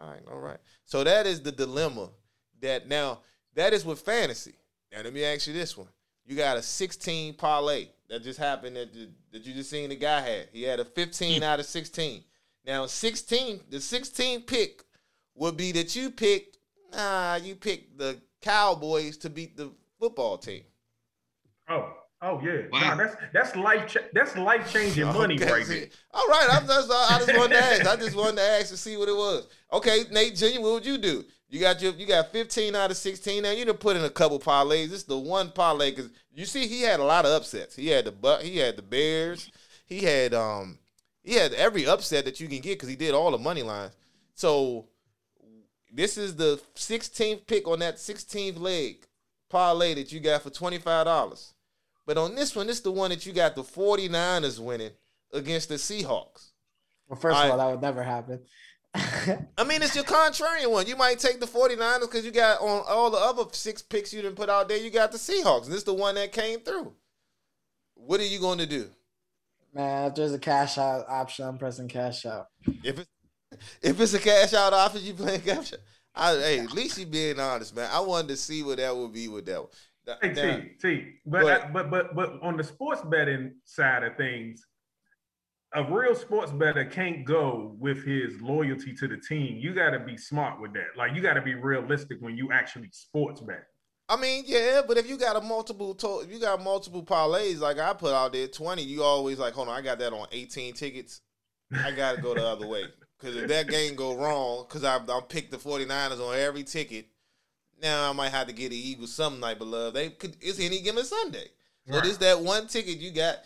All right, all right. So that is the dilemma that now that is with fantasy. Now let me ask you this one. You got a 16 parlay that just happened that that you just seen the guy had. He had a 15 out of 16. Now 16, the 16 pick would be that you picked nah, you picked the Cowboys to beat the football team. Oh, oh yeah. Wow. Nah, that's that's life. Cha- that's life changing money Okay, right see. there. All right, I'm just, I just wanted to ask. I just wanted to ask to see what it was. Okay, Nate Jr., what would you do? You got your you got 15 out of 16. Now you done put in a couple parlays. This is the one parlay because you see he had a lot of upsets. He had the buck, he had the Bears, he had um he had every upset that you can get because he did all the money lines. So this is the 16th pick on that 16th leg parlay that you got for $25. But on this one, this is the one that you got the 49ers winning against the Seahawks. Well, first I- of all, that would never happen. I mean, it's your contrarian one. You might take the 49ers because you got on all the other six picks you didn't put out there, you got the Seahawks. And this is the one that came through. What are you going to do? Man, if there's a cash out option, I'm pressing cash out. If it's if it's a cash out offer, you playing cash out. I, hey, at least you being honest, man. I wanted to see what that would be with that one. Hey now- T, T, but, But- but but but on the sports betting side of things, a real sports better can't go with his loyalty to the team. You got to be smart with that. Like you got to be realistic when you actually sports bet. I mean, yeah, but if you got a multiple, to- if you got multiple parlays like I put out there, twenty, you always like, hold on, I got that on eighteen tickets. I gotta go the other way because if that game go wrong, because I I picked the 49ers on every ticket, now I might have to get the Eagles some night, but love they could. It's any given Sunday, so Right. this that one ticket you got.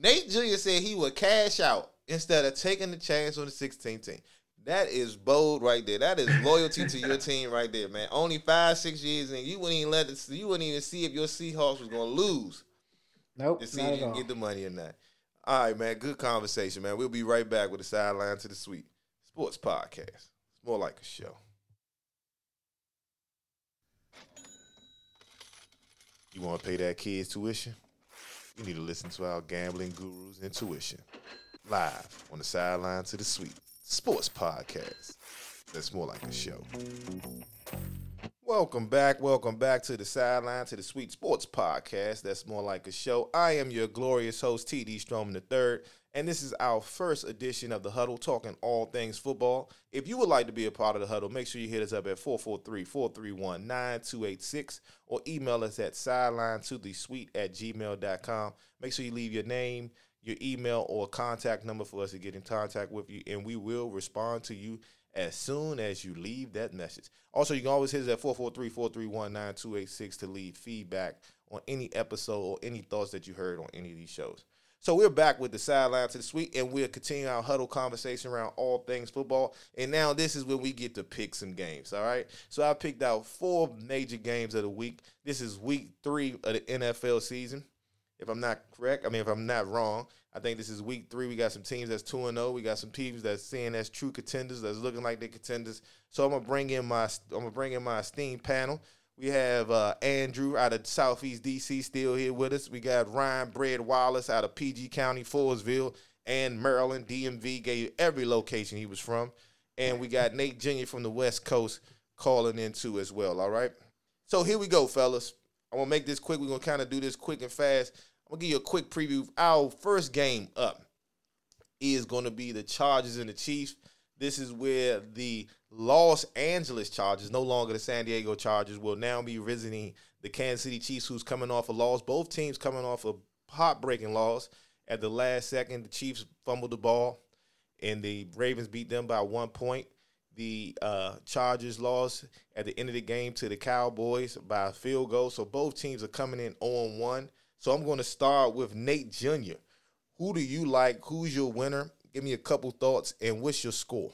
Nate Jr. said he would cash out instead of taking the chance on the 16 team. That is bold right there. That is loyalty to your team right there, man. Only five, six years and you wouldn't even let it, you wouldn't even see if your Seahawks was gonna lose Nope, to see if you can get the money or not. All right, man. Good conversation, man. We'll be right back with the sideline to the suite sports podcast. It's more like a show. You want to pay that kid's tuition? You need to listen to our gambling gurus intuition live on the sideline to the suite sports podcast. That's more like a show. Welcome back. Welcome back to the sideline to the Suite Sports Podcast. That's more like a show. I am your glorious host, TD Stroman III, and this is our first edition of the Huddle, talking all things football. If you would like to be a part of the Huddle, make sure you hit us up at 443 431 9286 or email us at sideline to the suite at gmail.com. Make sure you leave your name, your email, or contact number for us to get in contact with you, and we will respond to you as soon as you leave that message. Also, you can always hit us at 443-431-9286 to leave feedback on any episode or any thoughts that you heard on any of these shows. So we're back with the sideline to the suite, and we'll continue our huddle conversation around all things football. And now this is when we get to pick some games. All right. So I picked out four major games of the week. This is week three of the NFL season. If I'm not correct, I mean if I'm not wrong, I think this is week three. We got some teams that's two and zero. We got some teams that's seeing as true contenders, that's looking like they're contenders. So I'm gonna bring in my I'm gonna bring in my esteemed panel. We have uh, Andrew out of Southeast DC still here with us. We got Ryan Bread Wallace out of PG County, Forestville, and Maryland. DMV gave every location he was from. And we got Nate Jr. from the West Coast calling in too as well. All right. So here we go, fellas. I'm gonna make this quick. We're gonna kind of do this quick and fast. I'm gonna give you a quick preview. Our first game up is gonna be the Chargers and the Chiefs. This is where the Los Angeles Chargers, no longer the San Diego Chargers, will now be visiting the Kansas City Chiefs, who's coming off a loss. Both teams coming off a heartbreaking loss. At the last second, the Chiefs fumbled the ball, and the Ravens beat them by one point. The uh, Chargers lost at the end of the game to the Cowboys by a field goal. So both teams are coming in on 1. So I'm going to start with Nate Jr. Who do you like? Who's your winner? Give me a couple thoughts, and what's your score?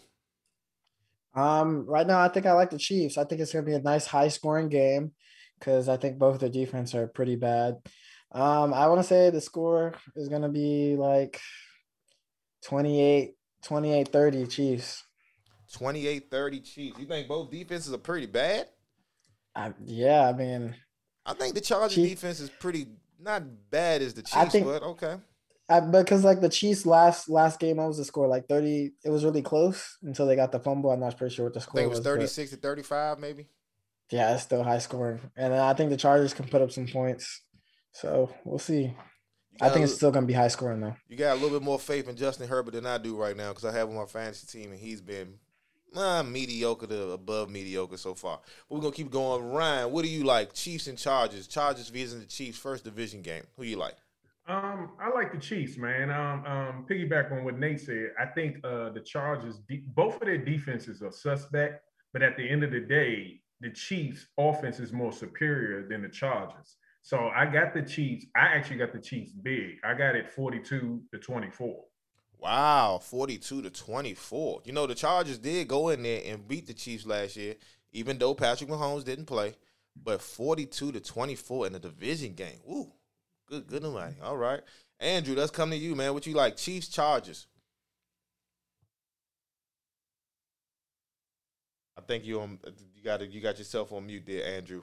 Um, right now, I think I like the Chiefs. I think it's gonna be a nice, high-scoring game because I think both the defense are pretty bad. Um, I want to say the score is gonna be like 28, 28 30 Chiefs. 28 30 Chiefs. You think both defenses are pretty bad? I, yeah, I mean, I think the Chargers Chief- defense is pretty not bad as the Chiefs, think- but okay. I, because like the Chiefs last last game, I was the score? Like thirty. It was really close until they got the fumble. I'm not pretty sure what the I score think it was was. 36 to 35, maybe. Yeah, it's still high scoring, and I think the Chargers can put up some points. So we'll see. I think it's still gonna be high scoring though. you got a little bit more faith in Justin Herbert than I do right now because I have him on my fantasy team and he's been uh, mediocre to above mediocre so far. But we're gonna keep going. Ryan, what do you like? Chiefs and Chargers. Chargers visiting the Chiefs first division game. Who you like? Um, I like the Chiefs, man. Um, um, piggyback on what Nate said. I think uh, the Chargers, de- both of their defenses are suspect, but at the end of the day, the Chiefs' offense is more superior than the Chargers. So I got the Chiefs. I actually got the Chiefs big. I got it 42 to 24. Wow, 42 to 24. You know, the Chargers did go in there and beat the Chiefs last year, even though Patrick Mahomes didn't play. But 42 to 24 in the division game. Ooh, good, good night. All right. Andrew, let's come to you, man. What you like? Chiefs, Chargers. I think you on you got you got yourself on mute there, Andrew.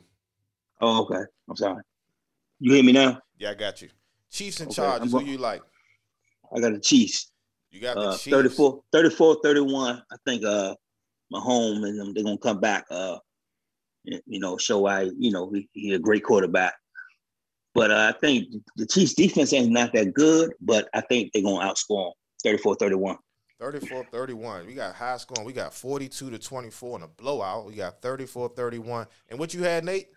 Oh, okay. I'm sorry. You hear me now? Yeah, I got you. Chiefs and Okay, Chargers. Who you like? I got the Chiefs. You got the Uh, Chiefs. 34, 34, 31. I think uh Mahomes and them they're gonna come back. Uh, you know, show I you know he, he a great quarterback. But uh, I think the Chiefs defense ain't not that good, but I think they're gonna outscore them 34-31. 34-31. We got high scoring. We got 42 to 24 in a blowout. We got 34-31. And what you had, Nate?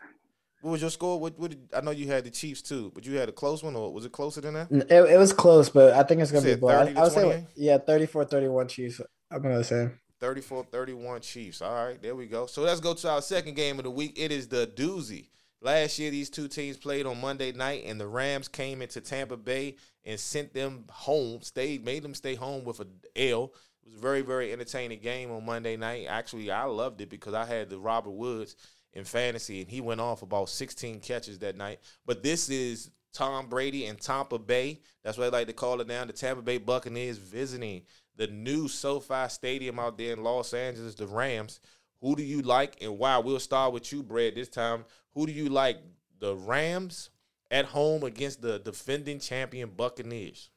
What was your score? What, what did, I know you had the Chiefs too, but you had a close one, or was it closer than that? It, it was close, but I think it's gonna be said blow. I, 30 to I would say yeah, 34-31 Chiefs. I'm gonna say. 34-31 Chiefs. All right, there we go. So let's go to our second game of the week. It is the doozy. Last year, these two teams played on Monday night, and the Rams came into Tampa Bay and sent them home. Stayed, made them stay home with a L. It was a very, very entertaining game on Monday night. Actually, I loved it because I had the Robert Woods in fantasy, and he went off about 16 catches that night. But this is Tom Brady and Tampa Bay. That's what I like to call it now. The Tampa Bay Buccaneers visiting the new SoFi Stadium out there in Los Angeles, the Rams. Who do you like and why? We'll start with you, Brad, this time. Who do you like? The Rams at home against the defending champion Buccaneers.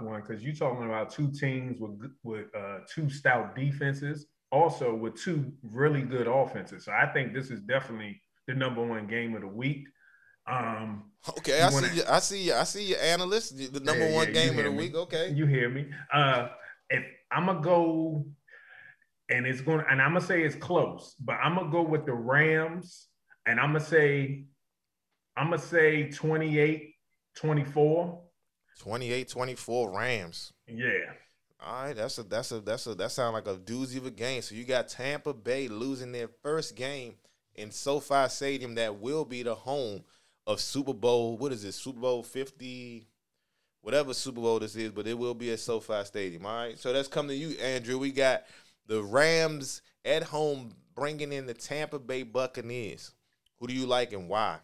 One, because you're talking about two teams with with uh, two stout defenses, also with two really good offenses. So I think this is definitely the number one game of the week. Um, Okay, I wanna- see you. I see you. I see your analyst. The number Yeah, one yeah, game of the me. week. Okay. You hear me? Uh, if I'm gonna go, and it's going, to and I'm gonna say it's close, but I'm gonna go with the Rams, and I'm gonna say, I'm gonna say 28, 24. 28-24 Rams. Yeah. All right, that's a that's a that's a that sounds like a doozy of a game. So you got Tampa Bay losing their first game in SoFi Stadium that will be the home of Super Bowl. What is it? Super Bowl 50 whatever Super Bowl this is, but it will be at SoFi Stadium. All right. So that's coming to you, Andrew. We got the Rams at home bringing in the Tampa Bay Buccaneers. Who do you like and why?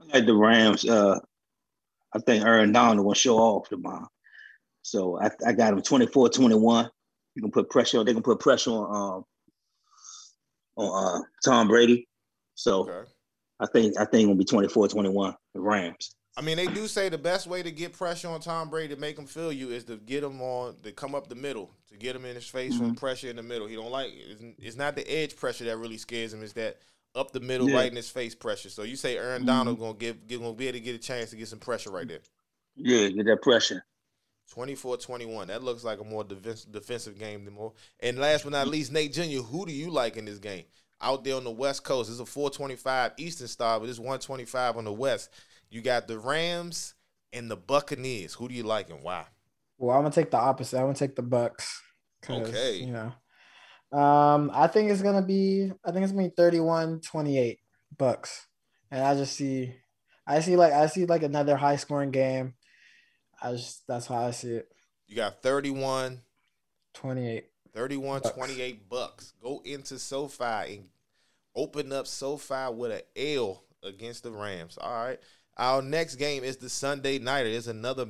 I like the Rams. Uh, I think Aaron Donald will show off tomorrow. So I, I got him 24-21. You can put pressure on. They can put pressure on um, on uh, Tom Brady. So Okay. I think I think it'll be 24-21, the Rams. I mean, they do say the best way to get pressure on Tom Brady to make him feel you is to get him on to come up the middle to get him in his face from mm-hmm. pressure in the middle. He don't like it's, it's not the edge pressure that really scares him. It's that up the middle, Yeah. right in his face pressure. So you say Aaron Donald mm-hmm. gonna give, give gonna be able to get a chance to get some pressure right there. Yeah, get that pressure. 24-21. That looks like a more defense, defensive game than more. And last but not mm-hmm. least, Nate Jr., who do you like in this game? Out there on the West Coast, it's a 425 Eastern Star, but it's 125 on the West. You got the Rams and the Buccaneers. Who do you like and why? Well, I'm gonna take the opposite. I'm gonna take the Bucks. Okay. You know, um, I think it's gonna be. I think it's gonna be 31-28 Bucks, and I just see, I see like I see like another high scoring game. I just that's how I see it. You got 31, 28. 31, Bucks. 28 bucks. Go into SoFi and open up SoFi with an L against the Rams. All right. Our next game is the Sunday Nighter. It's another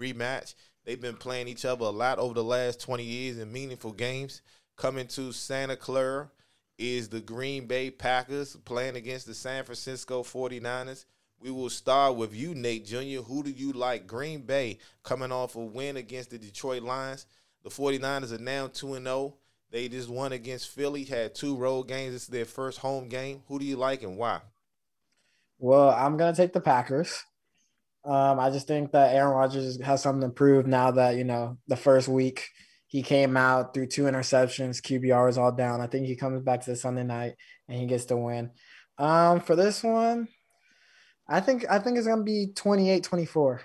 rematch. They've been playing each other a lot over the last 20 years in meaningful games. Coming to Santa Clara is the Green Bay Packers playing against the San Francisco 49ers. We will start with you, Nate Jr. Who do you like? Green Bay coming off a win against the Detroit Lions. The 49ers are now 2 0. They just won against Philly, had two road games. Is their first home game. Who do you like and why? Well, I'm gonna take the Packers. Um, I just think that Aaron Rodgers has something to prove now that you know the first week he came out through two interceptions, QBR was all down. I think he comes back to the Sunday night and he gets the win. Um, for this one, I think I think it's gonna be 28-24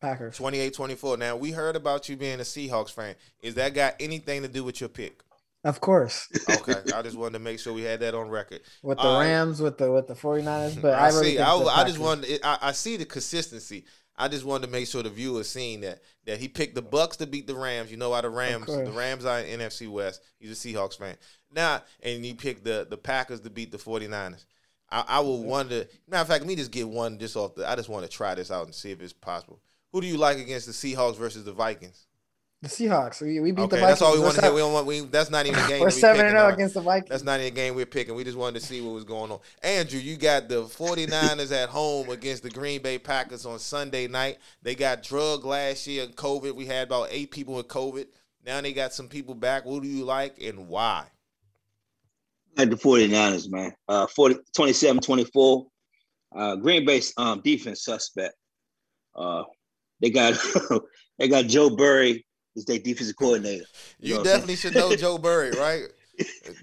Packers. 28 24. Now, we heard about you being a Seahawks fan. Is that got anything to do with your pick? Of course, Okay. I just wanted to make sure we had that on record. with the All right. Rams, with the with the 49ers, but I, I, really see. I, I just Packers- wanted. I, I see the consistency. I just wanted to make sure the viewers seen that that he picked the Bucks to beat the Rams. You know why the Rams? The Rams are in NFC West. He's a Seahawks fan. Now, and he picked the the Packers to beat the 49ers. I, I will wonder. Matter of fact, let me just get one just off the. I just want to try this out and see if it's possible. Who do you like against the Seahawks versus the Vikings? The Seahawks. We, we beat Okay, the Vikings. that's all we We're want to hear. We don't want. We, that's not even a game. We're seven and zero against the Vikings. That's not even a game we're picking. We just wanted to see what was going on. Andrew, you got the 49ers at home against the Green Bay Packers on Sunday night. They got drugged last year in COVID. We had about eight people with COVID. Now they got some people back. Who do you like and why? like the 49ers, man. Uh 40, 27-24. Uh Green Bay's um defense suspect. Uh they got they got Joe Barry as their defensive coordinator. You know definitely should know Joe Barry, right?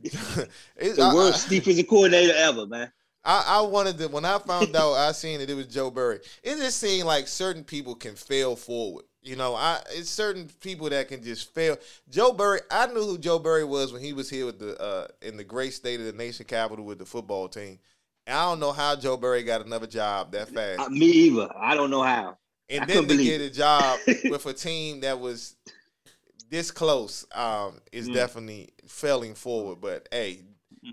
It's- The I- I- worst defensive coordinator ever, man. I, I wanted to when I found out I seen that it was Joe Barry. It just seemed like certain people can fail forward. You know, I it's certain people that can just fail. Joe Barry, I knew who Joe Barry was when he was here with the uh, in the great state of the nation capital with the football team. I don't know how Joe Barry got another job that fast. Uh, me either. I don't know how. And I then to get a job with a team that was this close um, is Mm. definitely failing forward. But hey,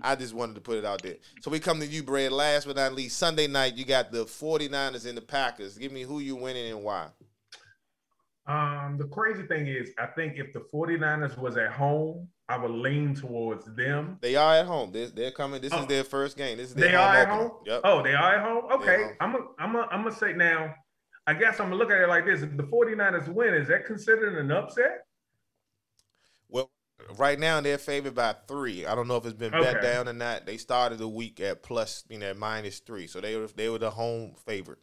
I just wanted to put it out there. So we come to you, Brad. Last but not least, Sunday night, you got the 49ers and the Packers. Give me who you winning and why. Um, the crazy thing is, I think if the 49ers was at home, I would lean towards them. They are at home. They're, they're coming. This is Oh. their first game. This is their They are at opener. home. Yep. Oh, they are at home. They're Okay, home. I'm gonna, I'm gonna, I'm gonna say now. I guess I'm gonna look at it like this: if the 49ers win, is that considered an upset? Well, right now they're favored by three. I don't know if it's been bet down or not. They started the week at plus, you know, minus three. So they were they were the home favorite.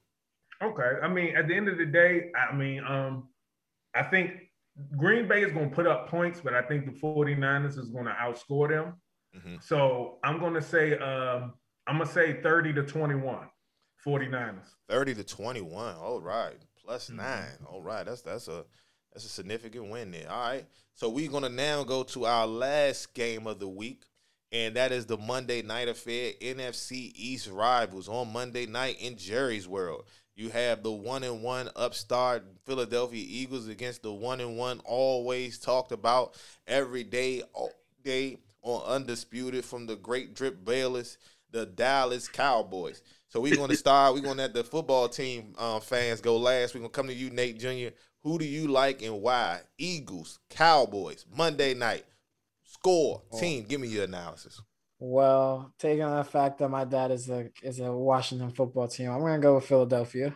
Okay. I mean, at the end of the day, I mean, um, I think Green Bay is going to put up points, but I think the 49ers is going to outscore them. Mhm. So I'm going to say, um, I'm going to say 30 to 21, 49ers. 30 to 21. All right. Plus Mhm. nine. All right. That's that's a that's a significant win there. All right. So we're gonna now go to our last game of the week, and that is the Monday night affair, NFC East rivals on Monday night in Jerry's World. You have the one and one upstart Philadelphia Eagles against the one and one always talked about every day, all day on Undisputed from the great Drip Bayless, the Dallas Cowboys. So we're going to start. We're going to let the football team uh, fans go last. We're going to come to you, Nate Jr. Who do you like and why? Eagles, Cowboys, Monday night. Score, team. Give me your analysis. Well, taking on the fact that my dad is a is a Washington football team, I'm gonna go with Philadelphia.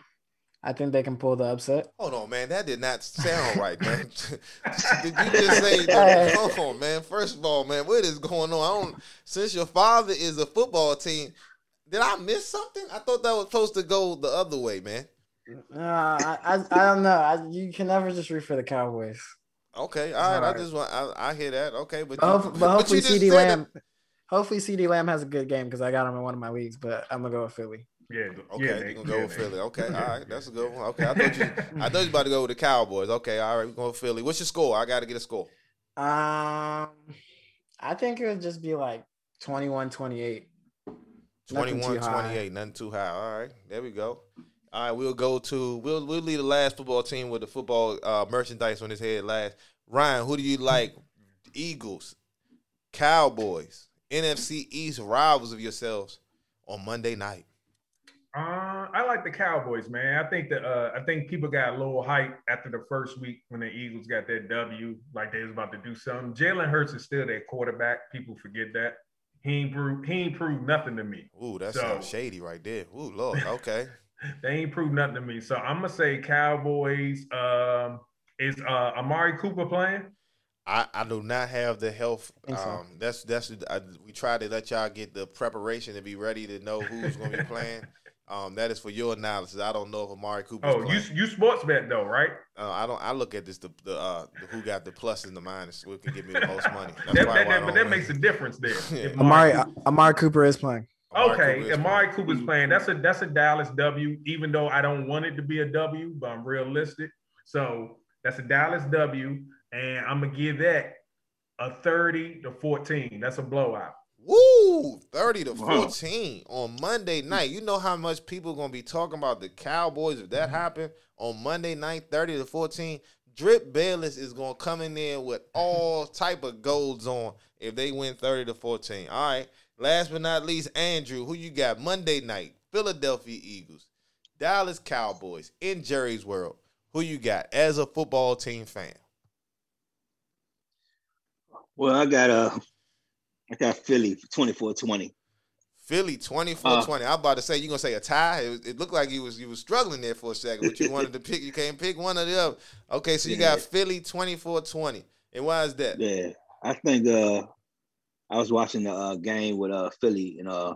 I think they can pull the upset. Hold on, man. That did not sound right, man. did you just say? Hold on, man. First of all, man, what is going on? I don't. Since your father is a football team, did I miss something? I thought that was supposed to go the other way, man. Uh, I, I I don't know. I, you can never just root for the Cowboys. Okay, all right. I just want. I, I hear that. Okay, but But, you- but hopefully CeeDee Lamb, hopefully CeeDee Lamb has a good game because I got him in one of my leagues. But I'm gonna go with Philly. Yeah. Okay, yeah, you Nate, gonna go yeah, with Nate. Philly. Okay, all right, that's a good one. Okay, I thought you. I thought you was about to go with the Cowboys. Okay, all right, we're going with Philly. What's your score? I got to get a score. Um, I think it would just be like 21-28. Nothing 21 too high. 28 nothing too high all right there we go all right we'll go to we'll we'll leave the last football team with the football uh, merchandise on his head last ryan who do you like eagles cowboys nfc east rivals of yourselves on monday night Uh, I like the Cowboys, man. I think that uh, I think people got a little hype after the first week when the Eagles got that W, like they was about to do something. Jalen Hurts is still their quarterback. People forget that. He ain't proved he ain't proved nothing to me. Ooh, that So- sounds shady right there. Ooh, Lord. Okay. They ain't proved nothing to me. So I'm gonna say Cowboys. Um, is uh, Amari Cooper playing? I, I do not have the health. Think so. Um, that's that's I, we try to let y'all get the preparation to be ready to know who's going to be playing. Um, that is for your analysis. I don't know if Amari Cooper. Oh, you playing. you sports bet though, right? Uh, I don't. I look at this the the, uh, the who got the plus and the minus. Who can give me the most money? That's That, that, that, but that win. makes a difference there. Yeah. Amari Cooper- Amari Cooper is playing. Okay. Amari Okay, Cooper is Amari playing. Cooper's playing. That's a that's a Dallas W. Even though I don't want it to be a W, but I'm realistic. So that's a Dallas W, and I'm gonna give that a 30 to 14. That's a blowout. Woo! 30 to Wow. 14 on Monday night. You know how much people going to be talking about the Cowboys if that happened on Monday night, 30 to 14. Drip Bayless is going to come in there with all type of golds on if they win 30 to 14. All right. Last but not least, Andrew, who you got Monday night? Philadelphia Eagles, Dallas Cowboys in Jerry's World. Who you got as a football team fan? Well, I got uh, I got Philly 24-20. Philly 24 20. I'm about to say, you're going to say a tie. It, it looked like you was you was struggling there for a second, but you wanted to pick. You can't pick one or the other. Okay, so you got Philly 24 20. And why is that? Yeah, I think uh, I was watching the uh, game with uh Philly and uh,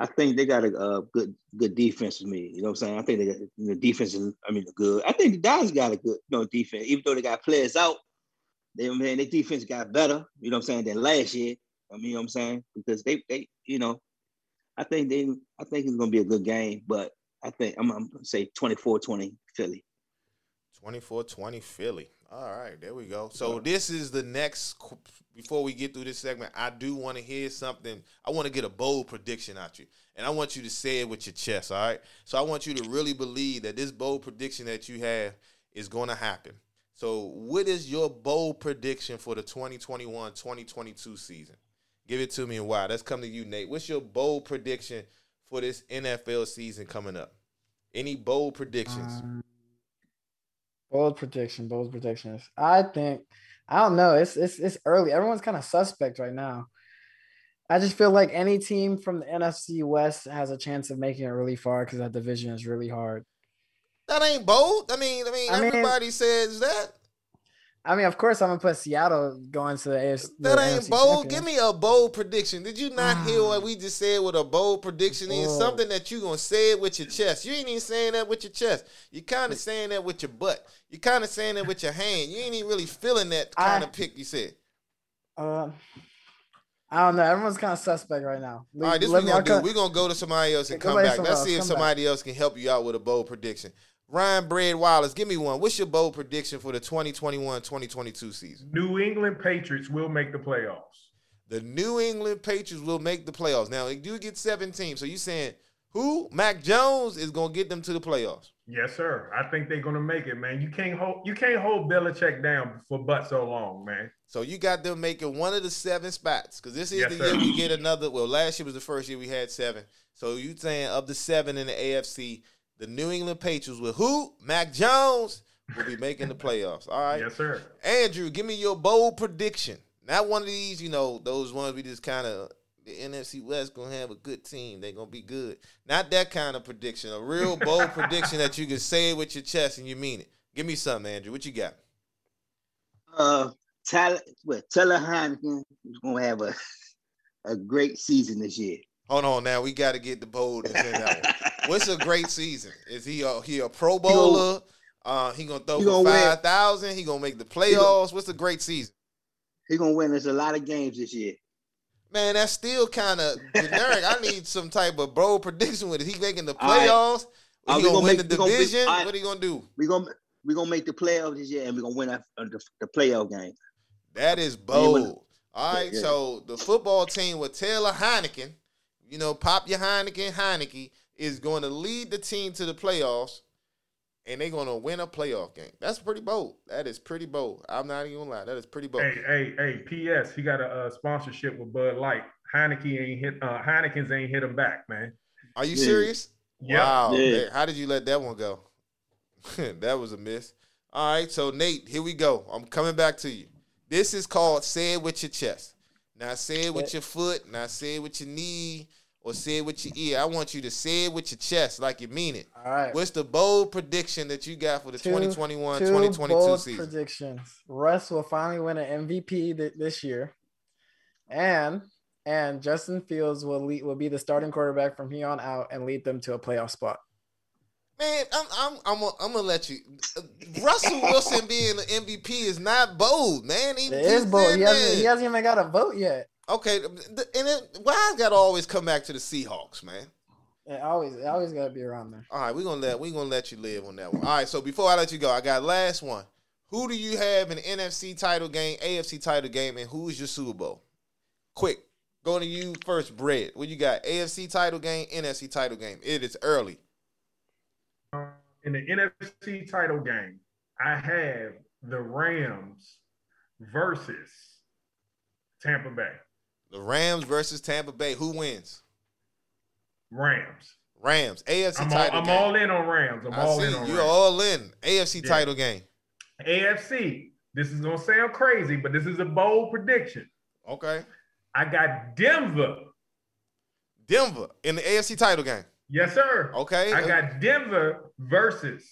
I think they got a, uh good good defense with me. You know what I'm saying? I think they got the defense is I mean good. I think the Dallas got a good you know, defense, even though they got players out. They man, their defense got better. You know what I'm saying than last year. I mean, you know what I'm saying because they they you know, I think they I think it's gonna be a good game, but I think I'm, I'm gonna say 24-20 Philly. 24 20 Philly. All right, there we go. So this is the next. Before we get through this segment, I do want to hear something. I want to get a bold prediction out you, and I want you to say it with your chest. All right. So I want you to really believe that this bold prediction that you have is going to happen. So what is your bold prediction for the 2021-2022 season? Give it to me and why. Let's come to you, Nate. What's your bold prediction for this NFL season coming up? Any bold predictions? Um, bold prediction, bold predictions. I think I don't know. It's it's it's early. Everyone's kind of suspect right now. I just feel like any team from the NFC West has a chance of making it really far because that division is really hard. That ain't bold. I mean, I mean, I mean- everybody says that. I mean, of course, I'm gonna put Seattle going to the AFC. That the ain't NFC bold. Give me a bold prediction. Did you not hear what we just said? What a bold prediction is something that you gonna say it with your chest. You ain't even saying that with your chest. You kind of saying that with your butt. You kind of saying that with your hand. You ain't even really feeling that kind I- of pick. You said. Uh, I don't know. Everyone's kind of suspect right now. All right, this we gonna do. We're gonna go to somebody else and come back to back. someone Let's else. see if Come back. somebody else can help you out with a bold prediction. Ryan Bread Wallace, give me one. What's your bold prediction for the 2021-2022 season? New England Patriots will make the playoffs. The New England Patriots will make the playoffs. Now they do get seven teams. So you saying Who? Mac Jones is gonna get them to the playoffs. Yes, sir. I think they're gonna make it, man. You can't hold you can't hold Belichick down for but so long, man. So you got them making one of the seven spots because this is Yes, the sir. year we get another. Well, last year was the first year we had seven. So you saying of the seven in the AFC, the New England Patriots with who? Mac Jones will be making the playoffs. All right. Yes, sir. Andrew, give me your bold prediction. Not one of these, you know, those ones we just kind of the NFC West gonna have a good team. They're gonna be good. Not that kind of prediction. A real bold prediction that you can say it with your chest and you mean it. Give me something, Andrew. What you got? Uh, Tyler, well, Taylor Heinicke is gonna have a a great season this year. Hold on now. We got to get the boldness in that one. What's a great season? Is he a, he a Pro gonna- Bowler? Uh, he gonna throw he gonna five thousand. He gonna make the playoffs. What's a great season? He gonna win us a lot of games this year. Man, that's still kind of generic. I need some type of bold prediction with it. He making the All right. playoffs. Uh, he gonna, gonna win make- the we gonna division. right. What he gonna do? We're gonna we're gonna make the playoffs this year, and we're gonna win our, uh, the, the playoff game. That is bold. All right, Yeah. so the football team with Taylor Heinicke, you know, pop your Heineken, Heinicke is going to lead the team to the playoffs, and they're going to win a playoff game. That's pretty bold. That is pretty bold. I'm not even gonna. That is pretty bold. Hey, hey, hey, P.S. He got a uh, sponsorship with Bud Light. Heineken ain't hit uh Heineken's ain't hit him back, man. Are you Yeah. serious? Yep. Wow. Yeah. man, How did you let that one go? that was a miss. All right, so Nate, here we go. I'm coming back to you. This is called say it with your chest. Now say it with your foot, now say it with your knee, or say it with your ear. I want you to say it with your chest like you mean it. All right. What's the bold prediction that you got for the Two- 2021 two 2022 bold season? predictions. Russ will finally win an MVP th- this year, and and Justin Fields will lead, will be the starting quarterback from here on out and lead them to a playoff spot. Man, I'm I'm I'm gonna, I'm gonna let you. uh, Russell Wilson being the MVP is not bold, man. He, It is bold. He hasn't, he hasn't even got a vote yet. Okay, and then why I gotta always come back to the Seahawks, man? It always, it always got to be around there. All right, we're gonna let we gonna let you live on that one. All right, so before I let you go, I got last one. Who do you have in NFC title game, AFC title game, and who is your Super Bowl? Quick, going to you first, Bread. What you got? AFC title game, NFC title game. It is early. In the NFC title game, I have the Rams versus Tampa Bay. The Rams versus Tampa Bay. Who wins? Rams. Rams. AFC I'm all, title I'm game. all in on Rams. I'm I all in on you're Rams. all in. AFC Yeah. title game. AFC. This is gonna sound crazy, but this is a bold prediction. Okay. I got Denver. Denver in the AFC title game. Yes, sir. Okay. I got Denver versus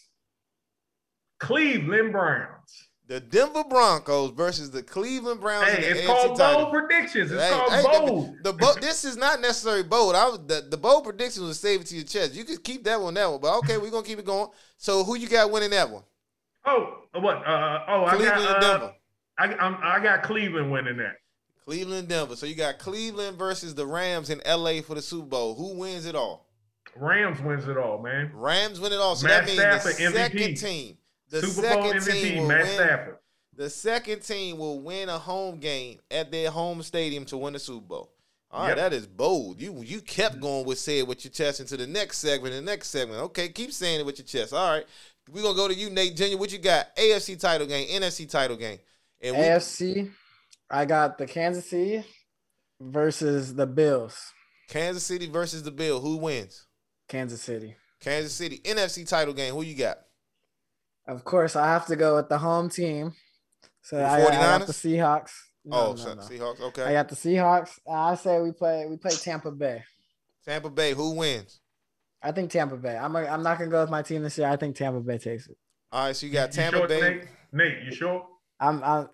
Cleveland Browns. The Denver Broncos versus the Cleveland Browns. in Hey, the it's called bold predictions. It's Hey, called hey, bold. The, bo- this is not necessarily bold. I was the, the bold predictions was save it to your chest. You could keep that one, that one. But okay, we're gonna keep it going. So who you got winning that one? Oh, what? Uh, oh, I got and uh, Denver. I, I'm, I got Cleveland winning that. Cleveland Denver. So you got Cleveland versus the Rams in LA for the Super Bowl. Who wins it all? Rams wins it all, man. Rams win it all. So Matt that means the Stafford, MVP. second team. The Super Bowl second MVP, team will Matt win. Stafford. The second team will win a home game at their home stadium to win the Super Bowl. All right, Yep. that is bold. You you kept going with saying it with your chest into the next segment, the next segment. Okay, keep saying it with your chest. All right. We're gonna go to you, Nate Jr. What you got? AFC title game, NFC title game. And we, AFC, I got the Kansas City versus the Bills. Kansas City versus the Bill. Who wins? Kansas City. Kansas City. NFC title game. Who you got? Of course, I have to go with the home team. So The I, I got 49ers? the Seahawks. No, oh, no, so- no. Seahawks. Okay. I got the Seahawks. I say we play we play Tampa Bay. Tampa Bay. Who wins? I think Tampa Bay. I'm i I'm not gonna go with my team this year. I think Tampa Bay takes it. All right, so you got You Tampa sure, Bay. Nate? Nate, you sure? I'm I'm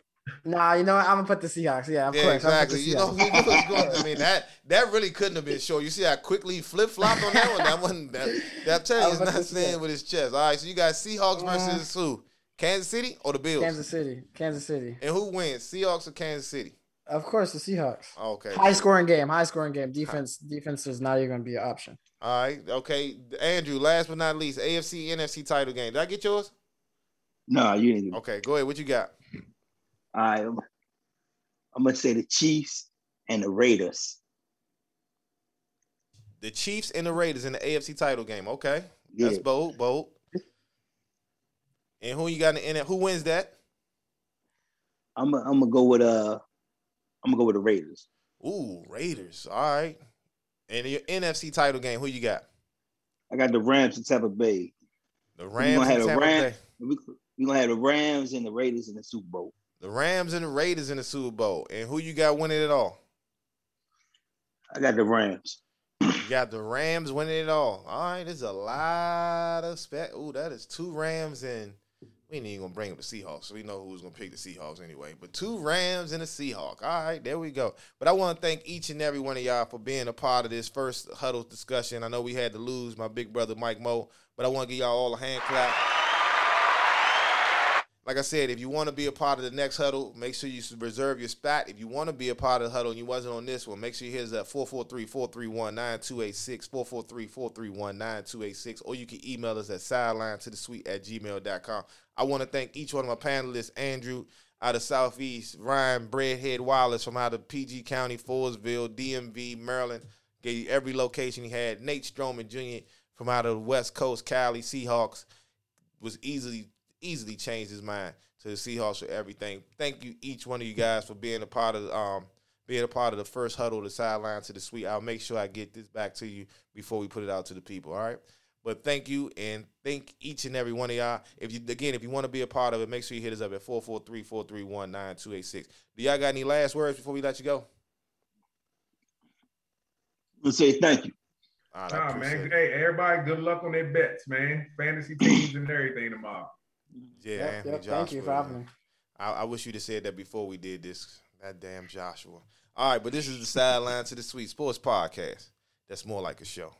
nah. You know what? I'm gonna put the Seahawks. Yeah, of Yeah, course. I'm gonna exactly. You know, Seahawks. we was going. I mean, that that really couldn't have been sure. You see how quickly flip flopped on that one. That one, that, that I'm telling you, I he's was about not to say. saying with his chest. All right, so you got Seahawks mm-hmm. versus who? Kansas City or the Bills? Kansas City. Kansas City. And who wins? Seahawks or Kansas City? Of course, the Seahawks. Okay. High scoring game. High scoring game. Defense. Defense is not even gonna be an option. All right. Okay. Andrew, last but not least, AFC NFC title game. Did I get yours? No, you didn't. Okay. Go ahead. What you got? Right, I'm, I'm gonna say the Chiefs and the Raiders. The Chiefs and the Raiders in the AFC title game. Okay. That's Yeah. bold, bold. And who you got in the Who wins that? I'm gonna I'm gonna go with uh I'm gonna go with the Raiders. Ooh, Raiders. All right. And your NFC title game, who you got? I got the Rams and Tampa Bay. The Rams gonna have and the Tampa Ram- Bay. We we gonna have the Rams and the Raiders in the Super Bowl. The Rams and the Raiders in the Super Bowl. And who you got winning it all? I got the Rams. You got the Rams winning it all. All right, there's a lot of spec. Ooh, that is two Rams and we ain't even gonna bring up the Seahawks, so we know who's gonna pick the Seahawks anyway. But two Rams and a Seahawk. All right, there we go. But I want to thank each and every one of y'all for being a part of this first huddle discussion. I know we had to lose my big brother Mike Moe, but I want to give y'all all a hand clap. Like I said, if you want to be a part of the next huddle, make sure you reserve your spot. If you want to be a part of the huddle and you wasn't on this one, make sure you hit us at 443-431-9286, 443-431-9286, or you can email us at sideline to the suite at gmail.com. I want to thank each one of my panelists, Andrew out of Southeast, Ryan Breadhead Wallace from out of PG County, Forestville, DMV, Maryland, gave you every location he had. Nate Stroman Jr. from out of the West Coast, Cali, Seahawks, was easily easily changed his mind to the Seahawks for everything. Thank you each one of you guys for being a part of um being a part of the first huddle, the sideline to the suite. I'll make sure I get this back to you before we put it out to the people. All right. But thank you and thank each and every one of y'all. If you again, if you want to be a part of it, make sure you hit us up at 443-431-9286. Do y'all got any last words before we let you go? I'm gonna say thank you. All right, Nah, man. it. Hey, everybody, good luck on their bets, man. Fantasy teams and everything tomorrow. Yeah, Yep, Anthony yep, Joshua. thank you for having me. I, I wish you'd have said that before we did this. That damn Joshua. All right, but this is the sideline to the Suite Sports Podcast. That's more like a show.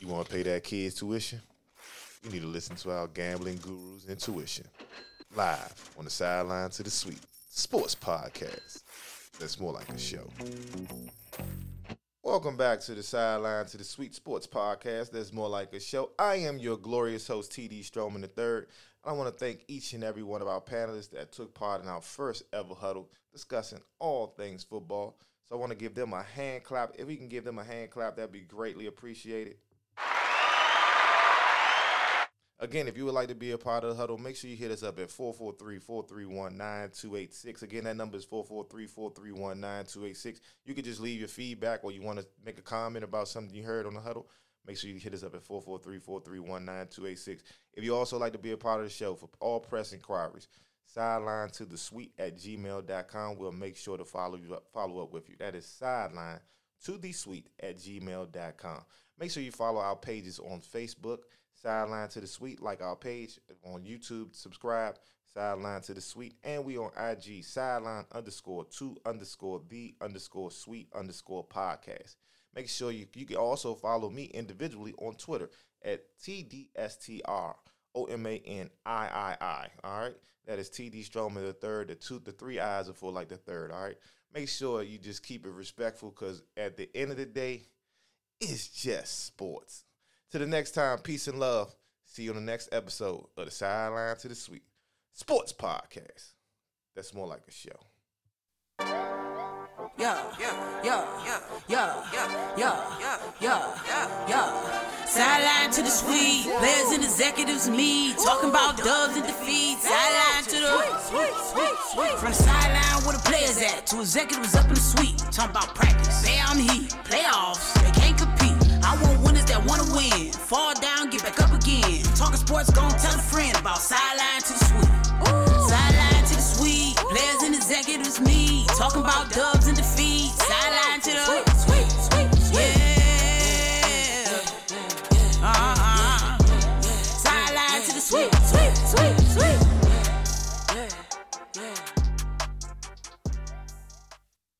You want to pay that kid's tuition? You need to listen to our gambling gurus intuition live on the sideline to the Suite Sports Podcast. That's more like a show. Welcome back to the sideline to the Suite Sports Podcast. That's more like a show. I am your glorious host, TD Stroman III. I want to thank each and every one of our panelists that took part in our first ever huddle discussing all things football. So I want to give them a hand clap. If we can give them a hand clap, that'd be greatly appreciated. Again, if you would like to be a part of the huddle, make sure you hit us up at 443-431-9286. Again, that number is 443-431-9286. You can just leave your feedback or you want to make a comment about something you heard on the huddle. Make sure you hit us up at 443-431-9286. If you also like to be a part of the show for all press inquiries, sideline to the suite at gmail.com. We'll make sure to follow you up, follow up with you. That is sideline to the suite at gmail.com. Make sure you follow our pages on Facebook, Sideline to the Suite, like our page on YouTube, subscribe, Sideline to the Suite, and we on IG, Sideline underscore two underscore the underscore suite underscore podcast. Make sure you you can also follow me individually on Twitter at TDSTR O M A N I I I. All right. That is TD Stroman the third. The two the three eyes are for like the third. All right. Make sure you just keep it respectful because at the end of the day, it's just sports. To the next time, peace and love. See you on the next episode of the Sideline to the Suite Sports Podcast. That's more like a show yeah, yeah, yeah, yeah, yeah, yeah, yeah. Sideline to the sweet, players and executives, meet, talking about dubs and defeats. Sideline to the sweet, sweet, sweet, From the sideline where the players at to executives up in the suite, talking about practice. Say I'm heat, playoffs, they can't compete. I want winners that wanna win, fall down, get back up again. Talking sports, gonna tell a friend about sideline to the sweet suite, players and executives meet, talking about dubs and defeats. Sideline to the